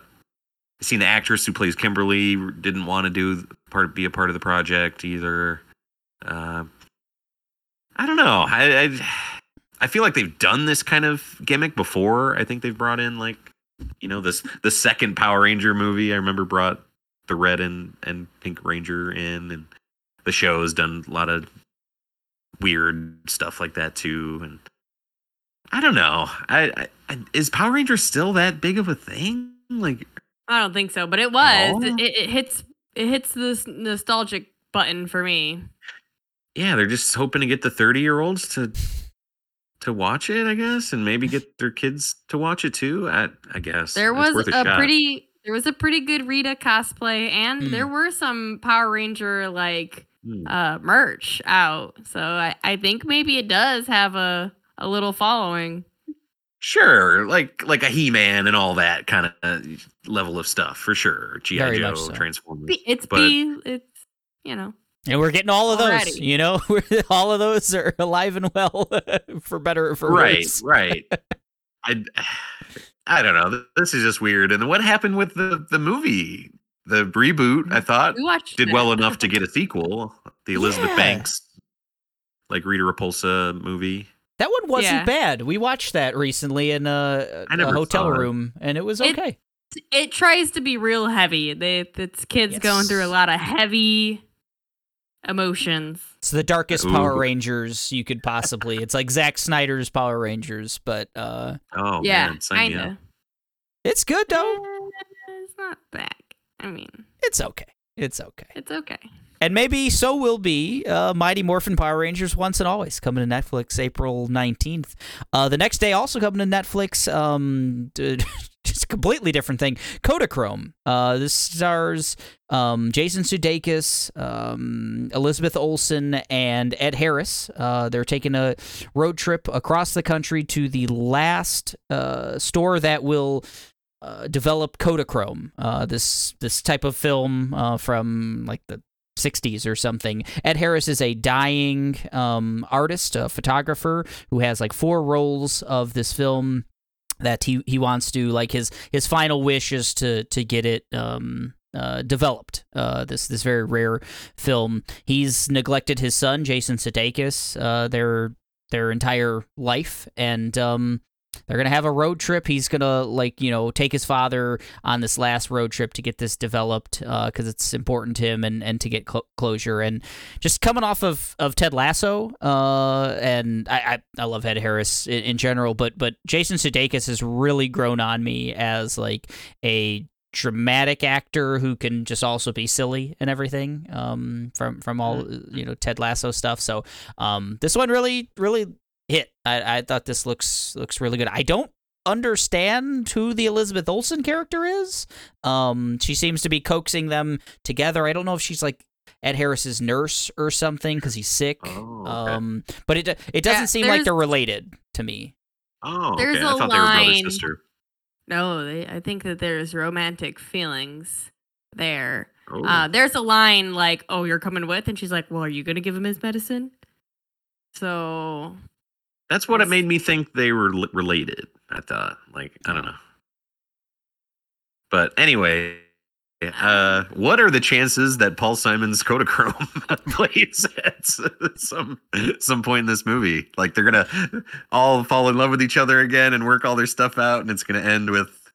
seen the actress who plays Kimberly didn't want to do part be a part of the project either. Uh, I don't know. I, I I feel like they've done this kind of gimmick before. I think they've brought in like you know this the second Power Ranger movie. I remember brought the red and and pink ranger in and the show has done a lot of weird stuff like that too and i don't know. I, I is power ranger still that big of a thing? Like i don't think so but it was. It, it hits it hits this nostalgic button for me. Yeah they're just hoping to get the 30 year olds to to watch it i guess and maybe get their kids to watch it too. I i guess There was worth a, pretty there was a pretty good Rita cosplay and Mm. there were some Power Ranger like Hmm. uh, merch out. So I, I think maybe it does have a, a little following. Sure, like like a He-Man and all that kind of level of stuff for sure. GI Very Joe, much so. Transformers. B- It's But- B, it's, you know. And we're getting all of those, Already. you know, [laughs] all of those are alive and well, [laughs] for better or for right, worse. right. [laughs] I I don't know. This is just weird. And what happened with the the movie? The reboot, I thought, We watched did it. well enough to get a sequel. The Elizabeth Yeah. Banks, like Rita Repulsa movie. That one wasn't Yeah. bad. We watched that recently in uh, a, never hotel saw it. room, and it was okay. It tries to be real heavy. They, it's kids going through a lot of heavy emotions. It's the darkest Power Rangers you could possibly. It's like Zack Snyder's Power Rangers, but uh, Oh yeah, man, sign me kinda. it's good though. Eh, It's not bad. I mean, It's okay. It's okay. it's okay. And maybe so will be uh, Mighty Morphin Power Rangers Once and Always coming to Netflix April 19th. Uh, the next day, also coming to Netflix, um, [laughs] just a completely different thing Kodachrome. Uh, this stars um, Jason Sudeikis, um, Elizabeth Olsen, and Ed Harris. Uh, they're taking a road trip across the country to the last uh, store that will uh, develop Kodachrome. Uh, this this type of film uh, from like the 60s or something. Ed Harris is a dying um, artist, a photographer who has like four rolls of this film that he, he wants to like his his final wish is to to get it um uh, developed uh, this this very rare film. He's neglected his son Jason Sudeikis uh, their their entire life, and um, they're gonna have a road trip. He's gonna like you know take his father on this last road trip to get this developed because it's important to him and, and to get cl- closure. And just coming off of, of Ted Lasso, uh, and I, I, I love Ed Harris in, in general, but but Jason Sudeikis has really grown on me as like a dramatic actor who can just also be silly and everything um, from from all you know Ted Lasso stuff. So um, this one really really hit. I, I thought this looks looks really good. I don't understand who the Elizabeth Olsen character is. Um, she seems to be coaxing them together. I don't know if she's like Ed Harris's nurse or something because he's sick. Oh, okay. Um, but it it doesn't Yeah, seem like they're related to me. oh, there's okay. I a thought they were brother line- sister. No, they, I think that there's romantic feelings there. Oh. Uh, there's a line like, "Oh, you're coming with," and she's like, "Well, are you gonna give him his medicine?" So That's what it made me think they were li- related. I thought, like, I don't know. But anyway, uh, what are the chances that Paul Simon's Kodachrome [laughs] plays at some some point in this movie? Like, they're gonna all fall in love with each other again and work all their stuff out, and it's gonna end with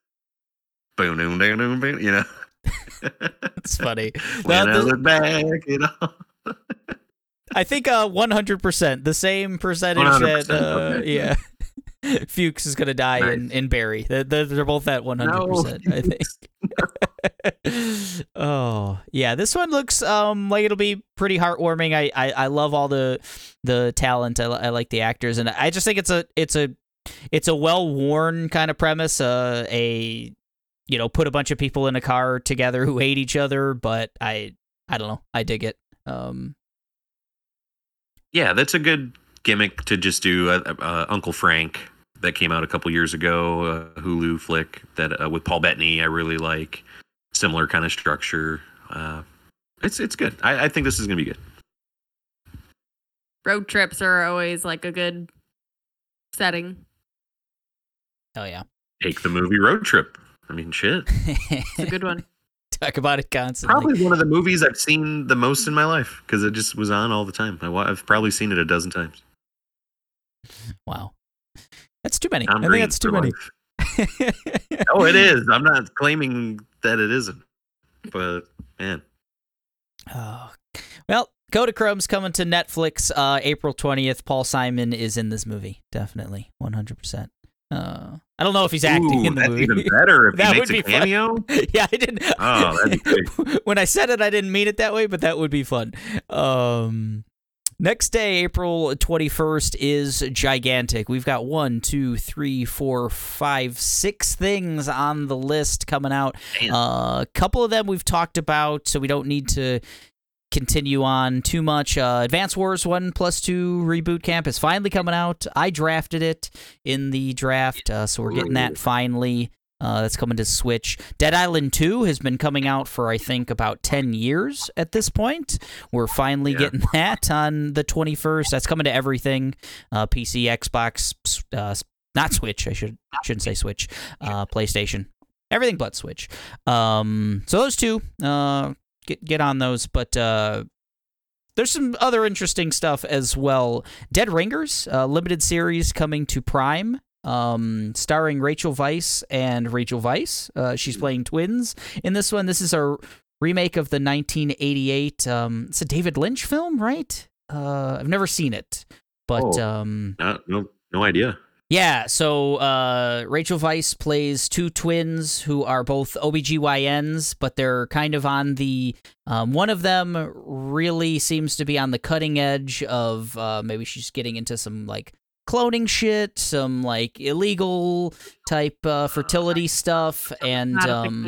boom, boom, boom, boom, boom. You know, [laughs] It's funny. [laughs] when I look back, you know. I think uh 100%, the same percentage 100%, that uh, okay. yeah. [laughs] Fuchs is going to die in, Nice. in Barry. They're, they're both at 100%, I think. [laughs] oh, yeah, this one looks um like it'll be pretty heartwarming. I I, I love all the the talent. I, I like the actors and I just think it's a it's a it's a well-worn kind of premise uh a you know, put a bunch of people in a car together who hate each other, but I I don't know. I dig it. Um Yeah, that's a good gimmick to just do. Uh, uh, Uncle Frank that came out a couple years ago, uh, Hulu flick that uh, with Paul Bettany. I really like similar kind of structure. Uh, it's it's good. I, I think this is gonna be good. road trips are always like a good setting. oh yeah. Take the movie Road Trip. I mean, shit. [laughs] It's a good one. Talk about it constantly. Probably one of the movies I've seen the most in my life because it just was on all the time. I, I've probably seen it a dozen times. [laughs] Wow. That's too many. Tom I think that's too many. Oh, it is. I'm not claiming that it isn't, but man, oh. Well, Kodachrome's coming to Netflix uh, April 20th. Paul Simon is in this movie. Definitely. 100%. Uh, I don't know if he's acting Ooh, in the movie. even better if [laughs] That he makes would a be fun. [laughs] yeah, I didn't. Oh, that'd be great. [laughs] when I said it, I didn't mean it that way, but that would be fun. Um, next day, April 21st, is gigantic. We've got one, two, three, four, five, six things on the list coming out. A couple of them we've talked about, so we don't need to continue on too much. Uh, Advance Wars 1 plus 2 Reboot Camp is finally coming out. I drafted it in the draft, uh, so we're getting that finally. Uh, that's coming to Switch. Dead Island 2 has been coming out for, I think, about 10 years at this point. We're finally Yeah. getting [laughs] that on the 21st. That's coming to everything uh, PC, Xbox, uh, not Switch. I should, shouldn't say Switch. Uh, PlayStation. Everything but Switch. Um, so those two, uh, get, get on those. But uh, there's some other interesting stuff as well. Dead Ringers, uh, limited series coming to Prime, um, starring Rachel Weisz and Rachel Weisz. Uh, she's playing twins in this one. This is a remake of the 1988. Um, it's a David Lynch film, right? Uh, I've never seen it, but Oh. um, Uh, no, no idea. Yeah, so uh, Rachel Weisz plays two twins who are both OBGYNs, but they're kind of on the. Um, one of them really seems to be on the cutting edge of uh, maybe she's getting into some like cloning shit, some like illegal type uh, fertility stuff, and um,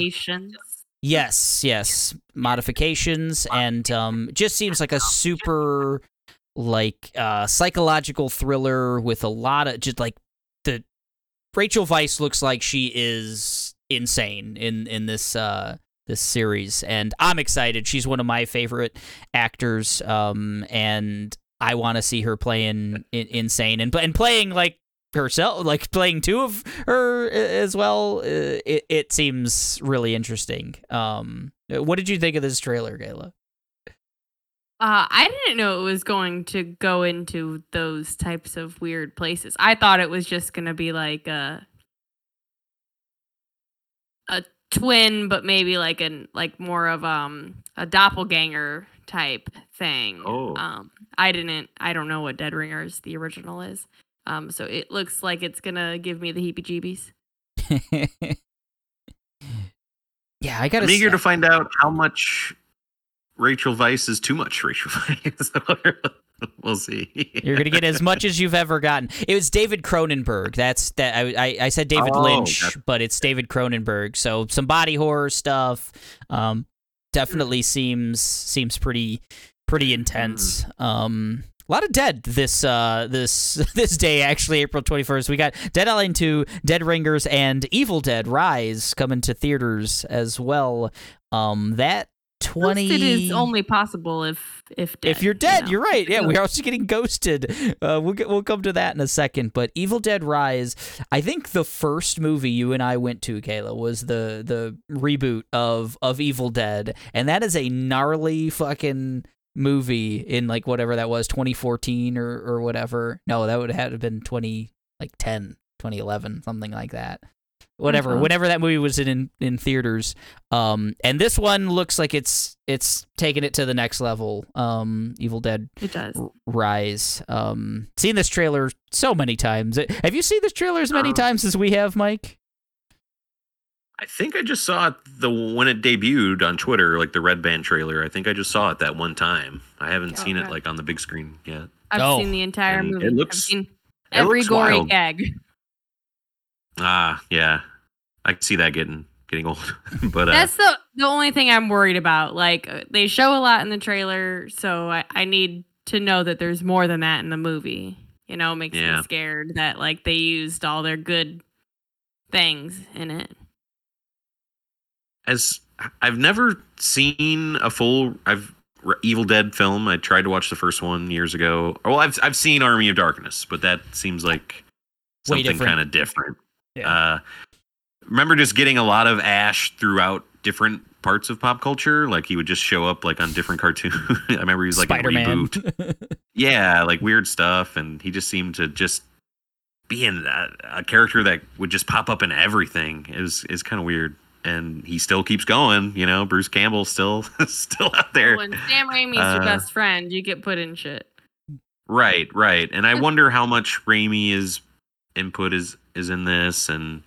Yes, yes, modifications, and um, just seems like a super like uh, psychological thriller with a lot of just like Rachel Weisz looks like she is insane in in this uh this series, and I'm excited. She's one of my favorite actors, um, and I want to see her playing in, insane and and playing like herself, like playing two of her uh, as well. Uh, it it seems really interesting. Um, what did you think of this trailer, Kayla? Uh, I didn't know it was going to go into those types of weird places. I thought it was just gonna be like a a twin, but maybe like an like more of um a doppelganger type thing. Oh. Um, I didn't. I don't know what Dead Ringers the original is. Um, so it looks like it's gonna give me the heebie-jeebies. [laughs] yeah, I gotta. I'm eager say- to find out how much Rachel Weisz is too much Rachel [laughs] Weisz. [laughs] we'll see. You're gonna get as much as you've ever gotten. It was David Cronenberg. That's that. I I, I said David Oh, Lynch, but it's David Cronenberg. So some body horror stuff. Um, definitely seems seems pretty pretty intense. Um, a lot of dead this uh this [laughs] this day actually April 21st. We got Dead Island 2, Dead Ringers, and Evil Dead Rise coming to theaters as well. Um, that. 20 Ghosted is only possible if if dead, if you're you dead, know? you're right. Yeah, we're also getting ghosted. Uh, we'll get, we'll come to that in a second. But Evil Dead Rise, I think the first movie you and I went to, Kayla, was the the reboot of of Evil Dead, and that is a gnarly fucking movie in like whatever that was, 2014 or or whatever. No, that would have been 20 like 10, 2011, something like that. Whatever, Uh-huh. whenever that movie was in in theaters, um, and this one looks like it's it's taking it to the next level. Um, Evil Dead It does. R- Rise. Um, seen this trailer so many times. Uh, Have you seen this trailer as many Uh, times as we have, Mike? I think I just saw it the when it debuted on Twitter, like the Red Band trailer. I think I just saw it that one time. I haven't Oh, seen it like on the big screen yet. I've Oh, seen the entire and it looks- I've seen it every looks gory wild. gag. Ah, yeah, I can see that getting getting old. [laughs] but uh, That's the the only thing I'm worried about. Like uh, they show a lot in the trailer, so I, I need to know that there's more than that in the movie. You know, it makes Yeah. me scared that like they used all their good things in it. as I've never seen a full I've Evil Dead film. I tried to watch the first one years ago. Well, I've I've seen Army of Darkness, but that seems like something kind of different. Yeah. Uh, remember just getting a lot of Ash throughout different parts of pop culture. Like he would just show up like on different cartoons. [laughs] I remember he was like Spider in Man. reboot. [laughs] Yeah, like weird stuff, and he just seemed to just be in a, a character that would just pop up in everything. Is is kind of weird, and he still keeps going. You know, Bruce Campbell still [laughs] still out there. When Sam Raimi's Uh, your best friend, you get put in shit. Right, right. And I wonder how much Raimi is input is is in this and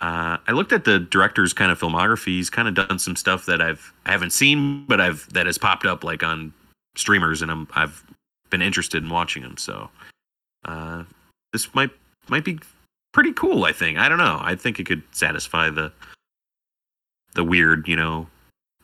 uh, I looked at the director's kind of filmography. He's kind of done some stuff that I've I haven't seen, but I've that has popped up like on streamers, and I'm I've been interested in watching them. So uh, this might might be pretty cool. I think I don't know. I think it could satisfy the the weird, you know,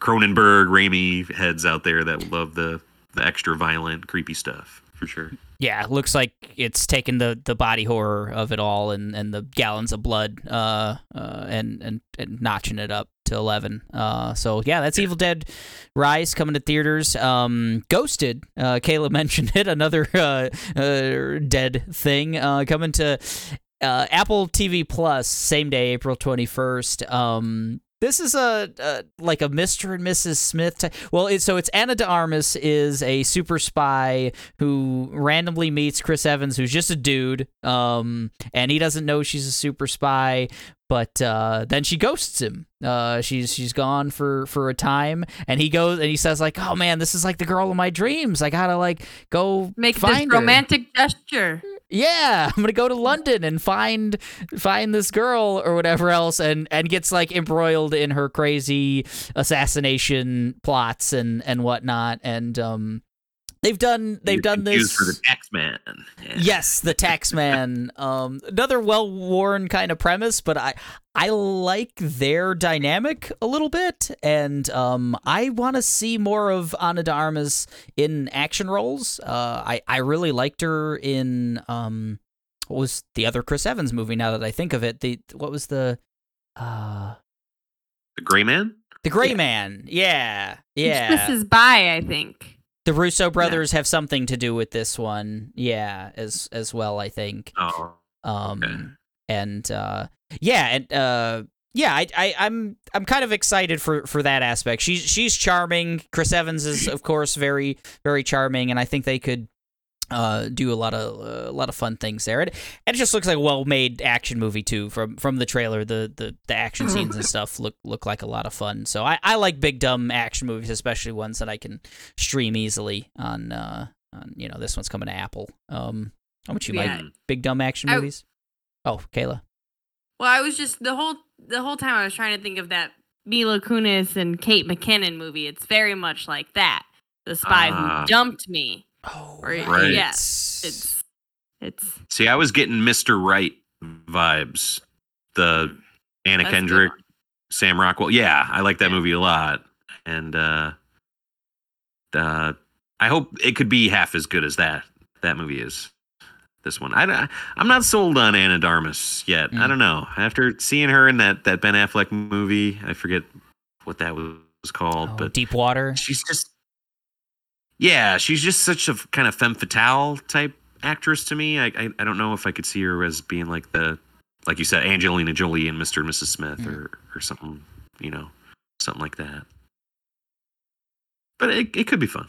Cronenberg, Raimi heads out there that love the the extra violent, creepy stuff for sure. Yeah, looks like it's taken the, the body horror of it all and, and the gallons of blood uh, uh, and, and and notching it up to eleven. Uh, so yeah, that's Evil Dead Rise coming to theaters. Um, Ghosted, uh, Kayla [laughs] mentioned it, another uh, uh, dead thing uh, coming to uh, Apple TV Plus same day, April twenty first. Um, this is a, a like a Mr. and Mrs. Smith. Type. Well, it, so it's Ana de Armas is a super spy who randomly meets Chris Evans, who's just a dude, um, and he doesn't know she's a super spy. But uh, then she ghosts him. Uh, she's she's gone for for a time, and he goes and he says like, "Oh man, this is like the girl of my dreams. I gotta like go Make find this her." romantic gesture. Yeah [laughs] i'm gonna go to london and find find this girl or whatever else and and gets like embroiled in her crazy assassination plots and and whatnot. And um they've done they've You're done confused this for the tax man. Yeah. yes the tax man [laughs] um another well-worn kind of premise but i i like their dynamic a little bit and um i want to see more of ana de armas in action roles uh i i really liked her in um what was the other chris evans movie now that i think of it the what was the uh The Gray Man. the gray Yeah. man yeah yeah This is by, I think. The russo brothers have something to do with this one. Yeah as as well i think. Oh, um Okay. and uh yeah and uh yeah I, I i'm i'm kind of excited for for that aspect. She's she's charming. Chris evans is of course very very charming and i think they could uh, do a lot of uh, a lot of fun things there, and, and it just looks like a well-made action movie too. From from the trailer, the, the, the action scenes and stuff look look like a lot of fun. So I, I like big dumb action movies, especially ones that I can stream easily on. Uh, on you know, this one's coming to Apple. Um, how much you Yeah. like big dumb action I- movies? Oh, Kayla. Well, I was just the whole the whole time I was trying to think of that Mila Kunis and Kate McKinnon movie. It's very much like that. The spy Ah. who dumped me. Oh, Right. Right. Yeah. It's it's See, I was getting Mr. Right vibes. The Anna That's Kendrick. Sam Rockwell. Yeah, I like that Yeah. movie a lot. And uh uh I hope it could be half as good as that that movie is. This one. I I'm not sold on Anna Darmus yet. I Mm. don't know. After seeing her in that that Ben Affleck movie, I forget what that was called, Oh, but Deep Water. she's just yeah she's just such a kind of femme fatale type actress to me I, I i don't know if i could see her as being like the like you said angelina jolie and mr and mrs smith Mm. or or something you know something like that but it, it could be fun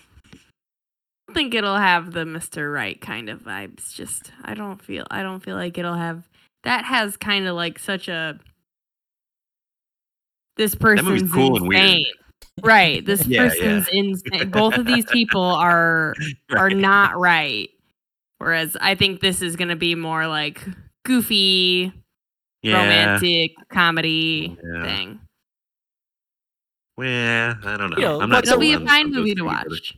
I think it'll have the Mr. Right kind of vibes. Just I don't feel I don't feel like it'll have that has kind of like such a this person's movie's cool and weird. insane. Right. This [laughs] Yeah, person's insane. Both of these people are [laughs] are not right. Whereas I think this is gonna be more like goofy, yeah romantic comedy Yeah. thing. well i don't know You know, i'm but not It'll be a fine movie to three, but- watch.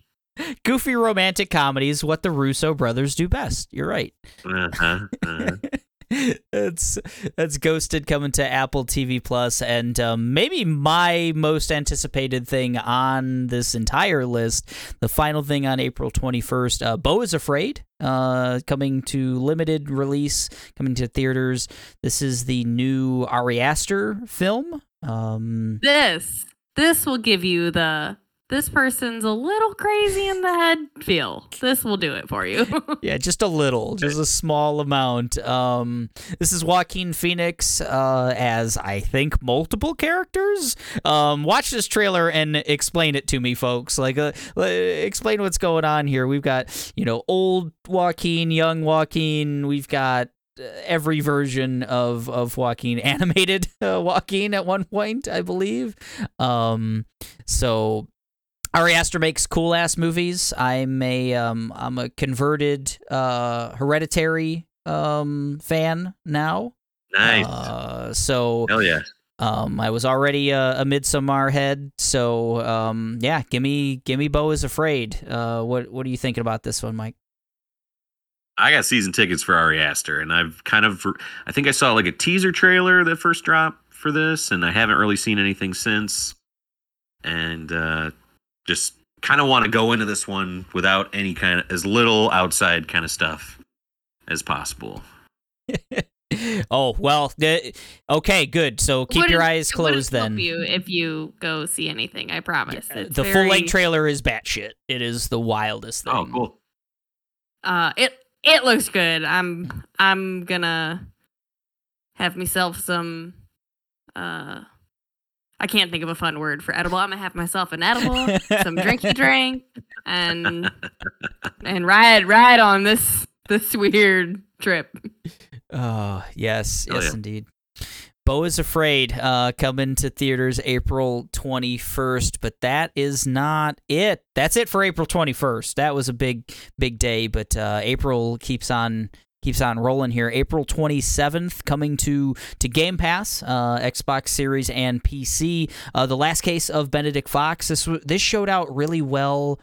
Goofy romantic comedies, what the Russo brothers do best. You're right. uh-huh, uh-huh. [laughs] [laughs] it's that's Ghosted coming to Apple TV Plus, and um, maybe my most anticipated thing on this entire list, the final thing on April 21st. Uh, Beau is Afraid, uh, coming to limited release, coming to theaters. This is the new Ari Aster film. Um, This this will give you the this person's a little crazy in the head feel. This will do it for you. [laughs] Yeah, just a little, just a small amount. Um, this is Joaquin Phoenix uh, as I think multiple characters. Um, watch this trailer and explain it to me, folks. Like, uh, explain what's going on here. We've got you know old Joaquin, young Joaquin. We've got uh, every version of of Joaquin, [laughs] animated uh, Joaquin at one point, I believe. Um, so Ari Aster makes cool ass movies. I'm a um I'm a converted uh hereditary um fan now. nice Uh so hell yeah um I was already a, a Midsommar head, so um yeah, give me give me Beau is afraid. Uh what what are you thinking about this one, Mike? I got season tickets for Ari Aster, and I've kind of, I think I saw like a teaser trailer that first dropped for this, and I haven't really seen anything since. and uh, just kind of want to go into this one without any kind of as little outside kind of stuff as possible. [laughs] oh well, the, okay, good. So keep Wouldn't- your eyes it wouldn't closed help then. You if you go see anything, I promise. It's the full length trailer is batshit. It is the wildest thing. Oh, cool. Uh, it it looks good. I'm I'm gonna have myself some. Uh, I can't think of a fun word for edible. I'm gonna have myself an edible, some drinky [laughs] drink, and and ride ride on this this weird trip. Oh, yes, Hell yes, yeah. indeed. Beau is Afraid uh, coming to theaters April 21st, but that is not it. That's it for April 21st. That was a big, big day, but uh, April keeps on keeps on rolling here. April 27th coming to to Game Pass, uh, Xbox Series and PC. Uh, the Last Case of Benedict Fox. This this showed out really well.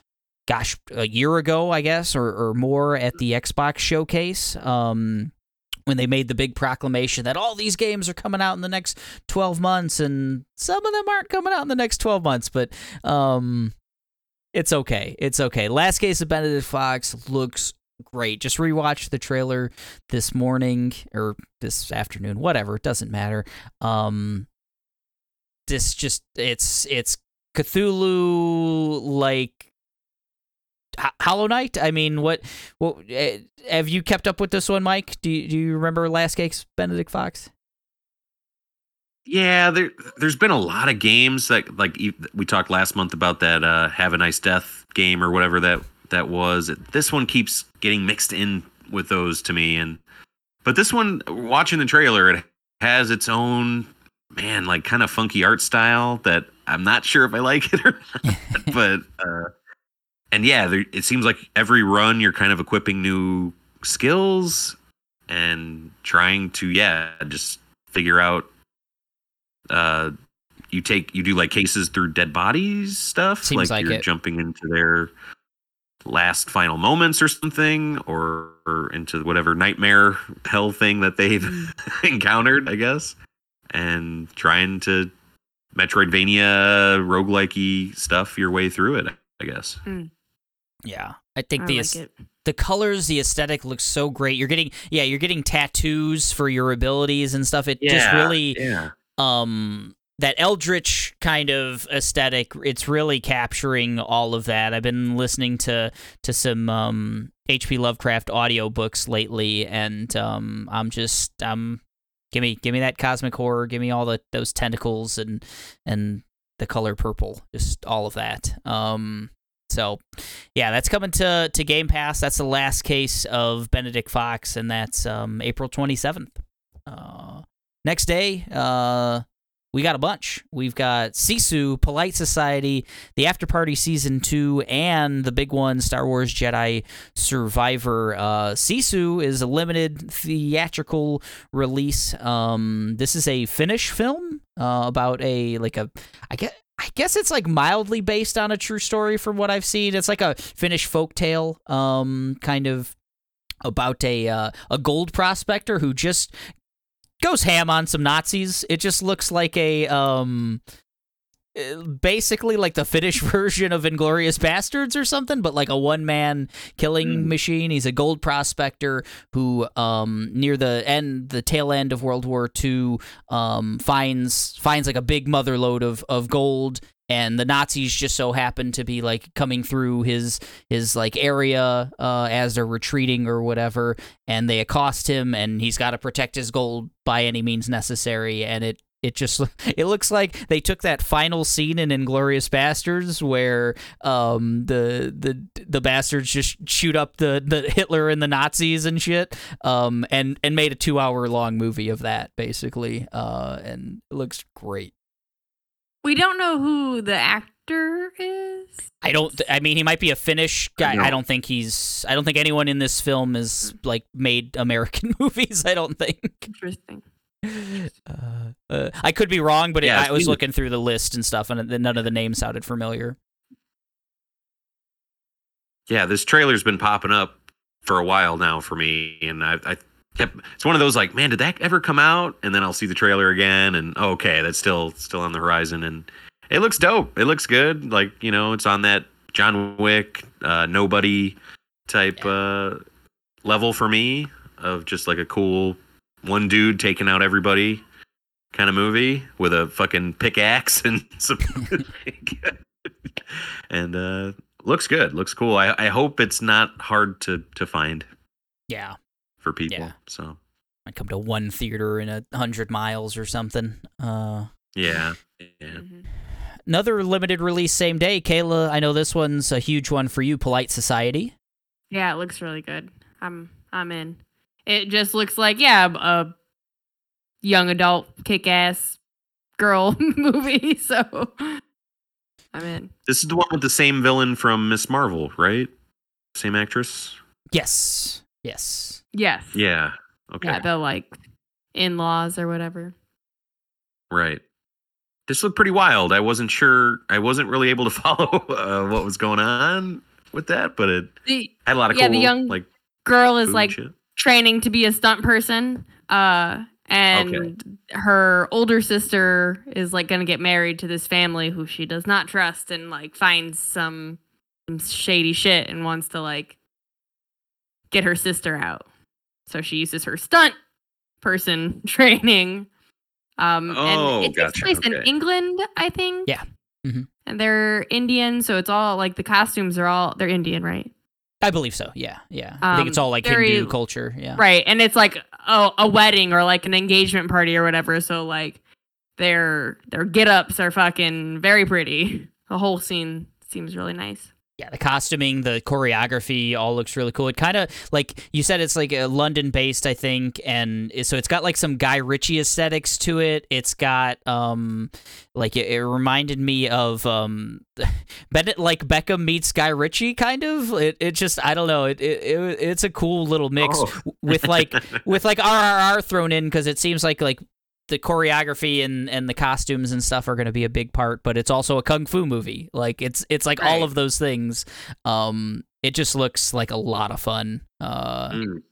Gosh, a year ago, I guess, or, or more at the Xbox showcase. Um, when they made the big proclamation that all these games are coming out in the next 12 months and some of them aren't coming out in the next 12 months but um it's okay it's okay last case of benedict fox looks great just rewatched the trailer this morning or this afternoon whatever it doesn't matter um this just it's it's cthulhu like Hollow Knight. I mean, what? What uh, have you kept up with this one, Mike? Do you, do you remember Last Case Benedict Fox? Yeah, there there's been a lot of games that like we talked last month about that uh, Have a Nice Death game or whatever that that was. This one keeps getting mixed in with those to me, and but this one, watching the trailer, it has its own man like kind of funky art style that I'm not sure if I like it or not. [laughs] but uh, and yeah, there, it seems like every run you're kind of equipping new skills and trying to yeah just figure out uh you take you do like cases through dead bodies stuff Seems like you're it. jumping into their last final moments or something or, or into whatever nightmare hell thing that they've [laughs] encountered i guess. And trying to metroidvania roguelikey stuff your way through it i guess. Yeah, I think I the like aes- the colors, the aesthetic looks so great. You're getting yeah, you're getting tattoos for your abilities and stuff. It just really yeah. um that eldritch kind of aesthetic it's really capturing all of that. I've been listening to to some um hp lovecraft audiobooks lately and um i'm just um give me give me that cosmic horror give me all the those tentacles and and the color purple just all of that. Um so yeah that's coming to to game pass. That's the last case of benedict fox and that's um april 27th uh next day uh we got a bunch. We've got Sisu, Polite Society, the After Party Season 2, and the big one, Star Wars Jedi Survivor. Uh, Sisu is a limited theatrical release. Um, this is a Finnish film uh, about a, like a, I guess, I guess it's like mildly based on a true story from what I've seen. It's like a Finnish folktale, um, kind of about a uh, a gold prospector who just goes ham on some Nazis. It just looks like a um uh, basically like the Finnish [laughs] version of Inglourious Basterds or something, but like a one man killing Hmm. machine. He's a gold prospector who um near the end the tail end of World War II um finds finds like a big mother load of of gold and the Nazis just so happen to be like coming through his his like area uh, as they're retreating or whatever, and they accost him, and he's got to protect his gold by any means necessary, and it. It just [laughs] it looks like they took that final scene in Inglourious Basterds where um the the the bastards just shoot up the, the Hitler and the Nazis and shit um and and made a 2 hour long movie of that basically uh and it looks great. We don't know who the actor is. I don't. Th- I mean, he might be a Finnish guy. No. I don't think he's. I don't think anyone in this film is like made American [laughs] movies. I don't think. Interesting. Uh, uh, I could be wrong, but it, Yeah, I was looking through the list and stuff, and none of the names sounded familiar. yeah this trailer's been popping up for a while now for me and i, I kept it's one of those like man did that ever come out? And then i'll see the trailer again and oh, okay that's still still on the horizon and it looks dope. It looks good. Like you know, it's on that John Wick, uh, nobody type uh, level for me of just like a cool one dude taking out everybody kind of movie with a fucking pickaxe [laughs] and some [laughs] and uh looks good. Looks cool. I, I hope it's not hard to to find. Yeah, for people Yeah. so I come to one theater in a hundred miles or something. Uh, yeah yeah Mhm. another limited release same day. Kayla, I know this one's a huge one for you. Polite Society. Yeah, it looks really good. I'm I'm in. It just looks like yeah, a a young adult kick ass girl [laughs] movie. [laughs] So I'm in. this is the one with the same villain from miss marvel right same actress Yes, yes. Yes. yeah okay Yeah, the like in laws or whatever. Right. This looked pretty wild. I wasn't sure. I wasn't really able to [laughs] follow uh, what was going on with that, but it The had a lot of Yeah, cool, the young like girl is like shit. training to be a stunt person. Uh and her older sister is like gonna get married to this family who she does not trust and like finds some, some shady shit and wants to like get her sister out. So she uses her stunt person [laughs] training. Um Oh, and it takes gotcha, place in. England, I think. Yeah. Mhm. And they're Indian, so it's all like the costumes are all they're Indian, right? I believe so. Yeah, yeah. I think it's Um, all like very- Hindu culture. Yeah. Right. And it's like a, a wedding or like an engagement party or whatever. So like their their get ups are fucking very pretty. The whole scene seems really nice. Yeah, the costuming, the choreography, all looks really cool. It kind of like you said, it's like a London based, I think, and so it's got like some Guy Ritchie aesthetics to it. It's got um, like it, it reminded me of um, [laughs] Bend It Like Beckham meets Guy Ritchie, kind of. It it just I don't know. It it, it it's a cool little mix Oh. with like [laughs] with like RRR thrown in because it seems like like the choreography and and the costumes and stuff are going to be a big part but it's also a kung fu movie. Like it's it's like all of those things. Um it just looks like a lot of fun uh Mm.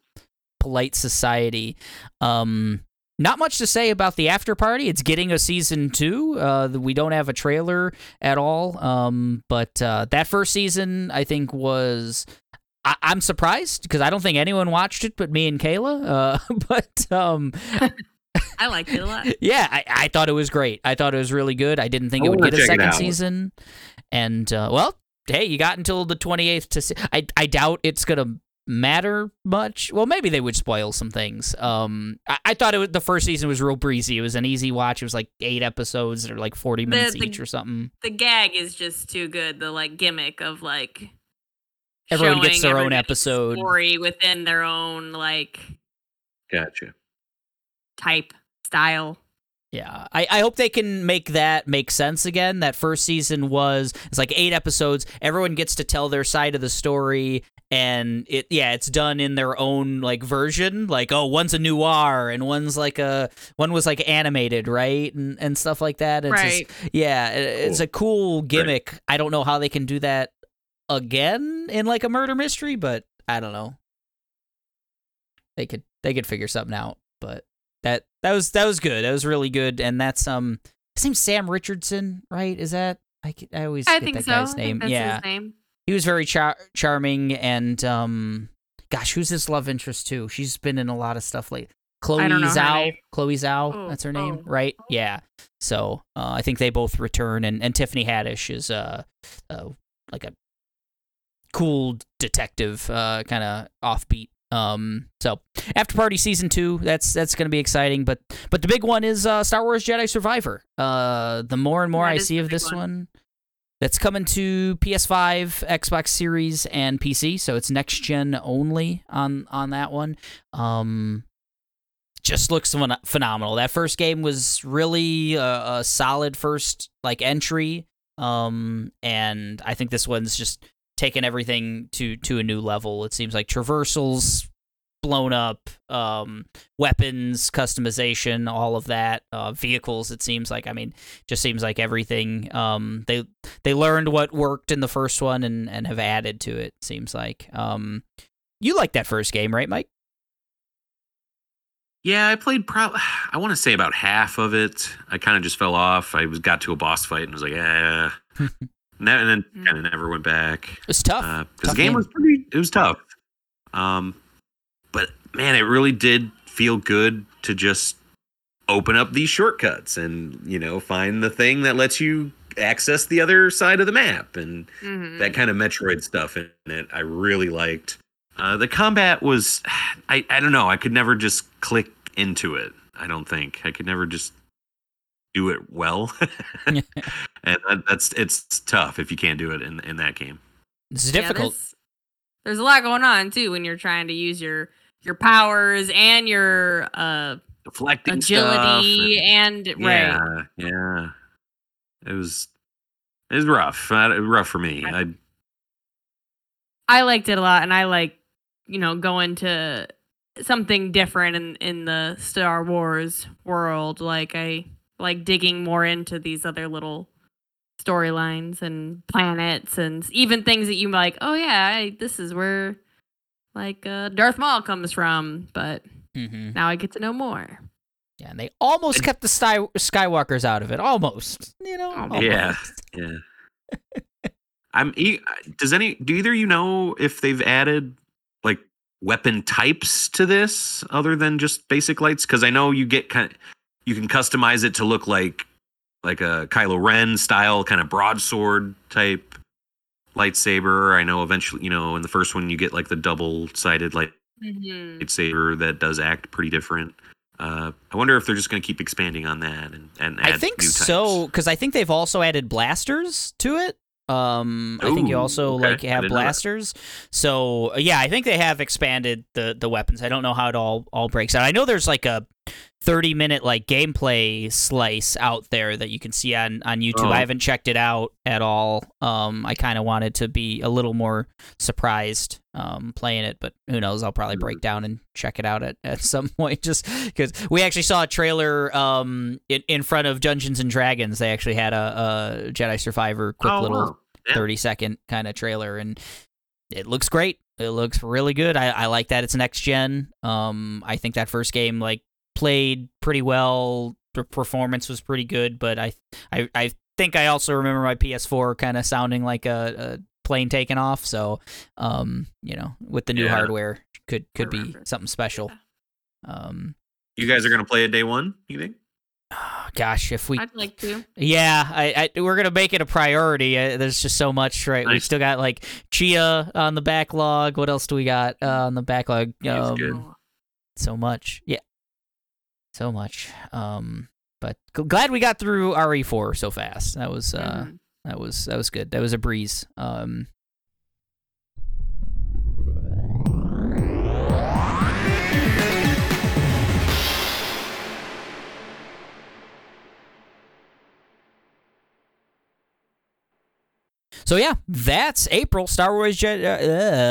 polite society. Um not much to say about the after party. It's getting a season two. Uh we don't have a trailer at all. Um but uh that first season i think was I- I'm surprised because I don't think anyone watched it but me and Kayla. Uh, [laughs] but um, I liked it a lot. [laughs] yeah, I, I thought it was great. I thought it was really good. I didn't think I it would get a second season. And uh, well, hey, you got until the 28th to see. I I doubt it's gonna matter much. Well, maybe they would spoil some things. Um, I, I thought it was, the first season was real breezy. It was an easy watch. It was like eight episodes that are like 40 minutes the- each or something. The gag is just too good. The like gimmick of like Everyone gets their own episode. story within their own like Gotcha. Type style. Yeah, I, I hope they can make that make sense again. That first season was it's like eight episodes. Everyone gets to tell their side of the story, and it yeah, it's done in their own like version. Like oh, one's a noir and one's like a one was like animated, right, and and stuff like that. It's just- right. yeah, it- it's a cool gimmick. I don't know how they can do that again in like a murder mystery, but I don't know. They could they could figure something out, but that that was that was good. That was really good, and that's um his name's Sam Richardson, right? Is that I? I always I get think that so. guy's I think name. that's yeah, his name. he was very char- charming, and um, gosh, who's his love interest too? She's been in a lot of stuff lately. Zoe Chao. Zoe Chao, Oh, that's her name, oh. right? Yeah. So uh, I think they both return, and, and Tiffany Haddish is uh, uh like a cool detective, uh, kind of offbeat. Um, so after party season two, that's that's gonna be exciting. But but the big one is uh, Star Wars Jedi Survivor. Uh, the more and more That I see of this one. one, that's coming to PS5, Xbox Series, and PC. So it's next gen only on on that one. Um, just looks phenomenal. That first game was really a, a solid first like entry. Um, and I think this one's just taken everything to to a new level. It seems like traversals blown up, um, weapons customization, all of that, uh, vehicles. It seems like I mean, just seems like everything. Um, they they learned what worked in the first one and and have added to it. Seems like. Um, you liked that first game, right, Mike? Yeah, I played pro [sighs] I want to say about half of it. I kind of just fell off. I was got to a boss fight and was like, [laughs] yeah. and then Mm. kind of never went back. It's tough. because Tough the game game. was pretty it was tough um but man it really did feel good to just open up these shortcuts and you know find the thing that lets you access the other side of the map and Mhm. that kind of metroid stuff in it i really liked uh, the combat was [sighs] I, I don't know i could never just click into it i don't think i could never just do it well [laughs] and that, that's it's tough if you can't do it in, in that game It's difficult. there's, there's a lot going on too when you're trying to use your your powers and your uh deflecting stuff agility and- and right. Yeah, yeah. It was it was rough. Rough for me. I I liked it a lot, and I like you know going to something different in in the Star Wars world. Like I like digging more into these other little storylines and planets, and even things that you like. Oh yeah, I, this is where like uh, Darth Maul comes from, but hmm now I get to know more. Yeah, and they almost kept the Sky- Skywalkers out of it. Almost. You know. Almost. Yeah. yeah. [laughs] I'm e- does any do either you know if they've added like weapon types to this other than just basic lights cuz I know you get kind you can customize it to look like like a Kylo Ren style kind of broadsword type lightsaber. I know eventually, you know, in the first one you get like the double-sided light Mm-hmm. lightsaber that does act pretty different. Uh, I wonder if they're just going to keep expanding on that and, and add I think new types. so because I think they've also added blasters to it. Um, I think you also okay. like have didn't know that. blasters. So yeah, I think they have expanded the the weapons. I don't know how it all all breaks out. I know there's like a 30 minute like gameplay slice out there that you can see on on YouTube. Oh. I haven't checked it out at all. Um, I kind of wanted to be a little more surprised um playing it, but who knows? I'll probably break down and check it out at, at some [laughs] point just because we actually saw a trailer um in, in front of Dungeons and Dragons. They actually had a, a Jedi Survivor quick Oh, little wow. Yeah. 30 second kind of trailer and it looks great it looks really good I, I like that it's next gen um i think that first game like played pretty well the performance was pretty good but i i, I think i also remember my ps4 kind of sounding like a, a plane taking off so um you know with the new Yeah. hardware could could be something special um You guys are going to play it day one, you think? gosh if we I'd like to. Yeah, I, I we're gonna make it a priority. Uh, there's just so much, right? We Nice. still got like Chia on the backlog. What else do we got uh, on the backlog? Um. So much, yeah, so much. Um, but glad we got through RE4 so fast. That was uh, Mhm. that was that was good. That was a breeze. Um, So yeah, that's April. Star Wars Je- uh,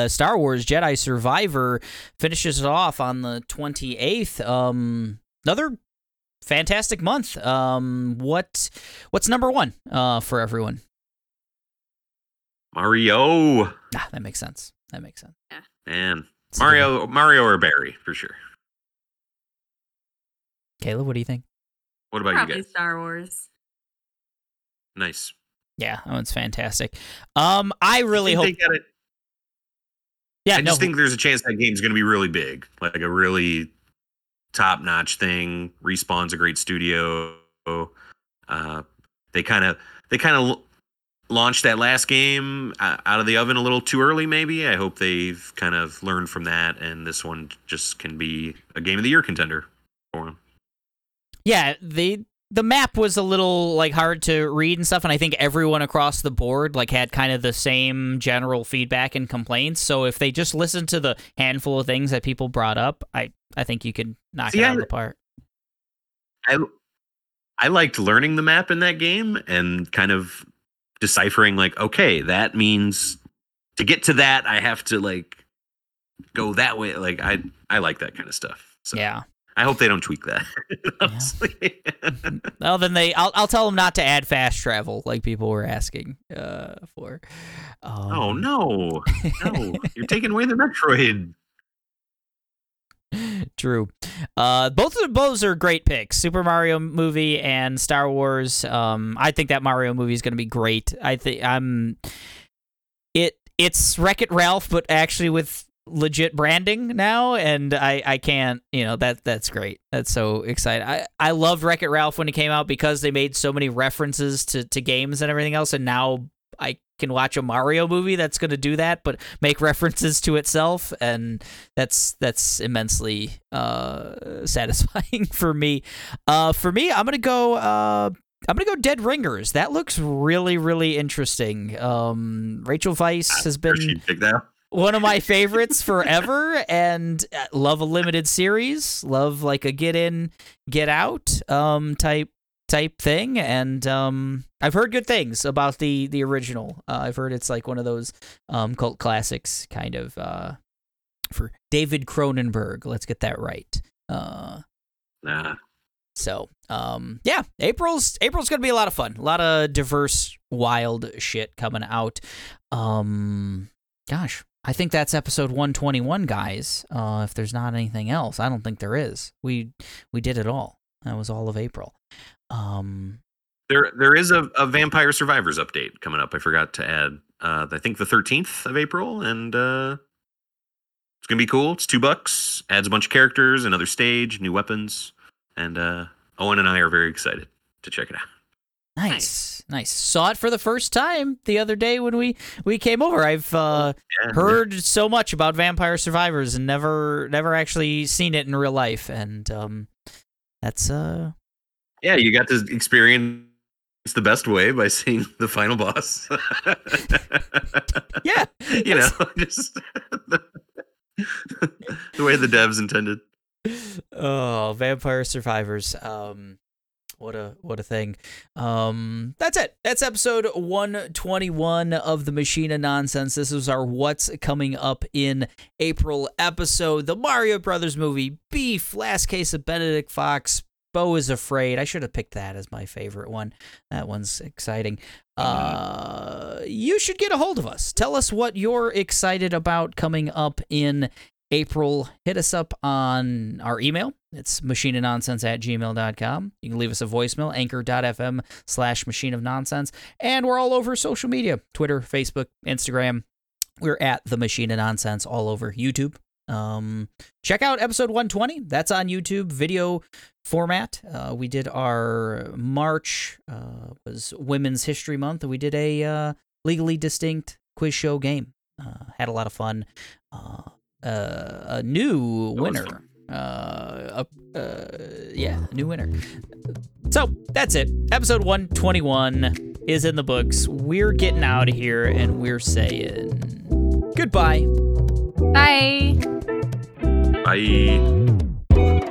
uh, Star Wars Jedi Survivor finishes it off on the 28th. Um another fantastic month. Um what what's number 1 uh for everyone? Mario. Ah, that makes sense. That makes sense. Yeah. Man. It's a good. Mario Mario or Barry, for sure. Kayla, what do you think? What about you guys? Star Wars. Nice. Yeah, that one's fantastic. Um I really I hope they got it. Yeah, I no. just think there's a chance that game's going to be really big, like a really top-notch thing. Respawn's a great studio. Uh, they kind of they kind of launched that last game uh, out of the oven a little too early. Maybe I hope they've kind of learned from that, and this one just can be a game of the year contender for them. yeah the the map was a little like hard to read and stuff and i think everyone across the board like had kind of the same general feedback and complaints so if they just listened to the handful of things that people brought up i i think you could knock See, it I- of the park I I liked learning the map in that game and kind of deciphering like, okay, that means to get to that, I have to like go that way. Like I I like that kind of stuff. So yeah I hope they don't tweak that. [laughs] honestly. well then they i'll, I'll tell them not to add fast travel like people were asking uh for um, oh no, [laughs] no! You're taking away the Metroid. True. Uh, both of those are great picks. Super Mario movie and Star Wars. Um, I think that Mario movie is going to be great. I think I'm. It it's Wreck It Ralph, but actually with legit branding now, and I I can't. You know that that's great. That's so exciting. I I loved Wreck It Ralph when it came out because they made so many references to to games and everything else, and now I can watch a Mario movie that's going to do that, but make [laughs] references to itself, and that's that's immensely uh, [laughs] satisfying [laughs] for me. Uh, for me, I'm gonna go. Uh, I'm gonna go Dead Ringers. That looks really, really interesting. Um, Rachel Weisz has been pick that. One of my favorites forever and uh, love a limited series love like a get in get out um type type thing and um i've heard good things about the the original uh, i've heard it's like one of those um cult classics kind of uh for david cronenberg let's get that right uh Nah. so, um, yeah, April's April's gonna be a lot of fun. A lot of diverse, wild shit coming out. Um, gosh, I think that's episode one twenty one, guys. Uh, if there's not anything else, I don't think there is. We we did it all. That was all of April. Um, There, there is a, a Vampire Survivors update coming up. I forgot to add. Uh, I think the 13th of April, and uh, it's gonna be cool. It's two bucks. Adds a bunch of characters, another stage, new weapons, and uh, Owen and I are very excited to check it out. Nice, nice. Saw it for the first time the other day when we we came over. I've uh, Yeah, heard so much about Vampire Survivors and never never actually seen it in real life, and um, that's uh yeah, you got to experience the best way by seeing [laughs] the final boss. [laughs] yeah. [laughs] you know, just the, the way the devs intended. oh, Vampire Survivors. Um what a what a thing. Um that's it. That's episode 121 of the Machine of Nonsense. This is our what's coming up in April episode. The Mario Brothers movie, Beef, Last Case of Benedict Fox, Beau is Afraid. I should have picked that as my favorite one. That one's exciting. Uh you should get a hold of us. Tell us what you're excited about coming up in April, hit us up on our email. It's machine of nonsense at gmail.com. You can leave us a voicemail, anchor.fm slash machine of nonsense. And we're all over social media Twitter, Facebook, Instagram. We're at the machine of nonsense all over YouTube. Um, check out episode 120. That's on YouTube, video format. Uh, we did our March uh, was Women's History Month, and we did a uh, legally distinct quiz show game. Uh, had a lot of fun. Uh, uh, a new winner. Fun. Uh, uh, yeah, a new winner. So that's it. Episode 121 is in the books. We're getting out of here and we're saying goodbye. Bye. Bye.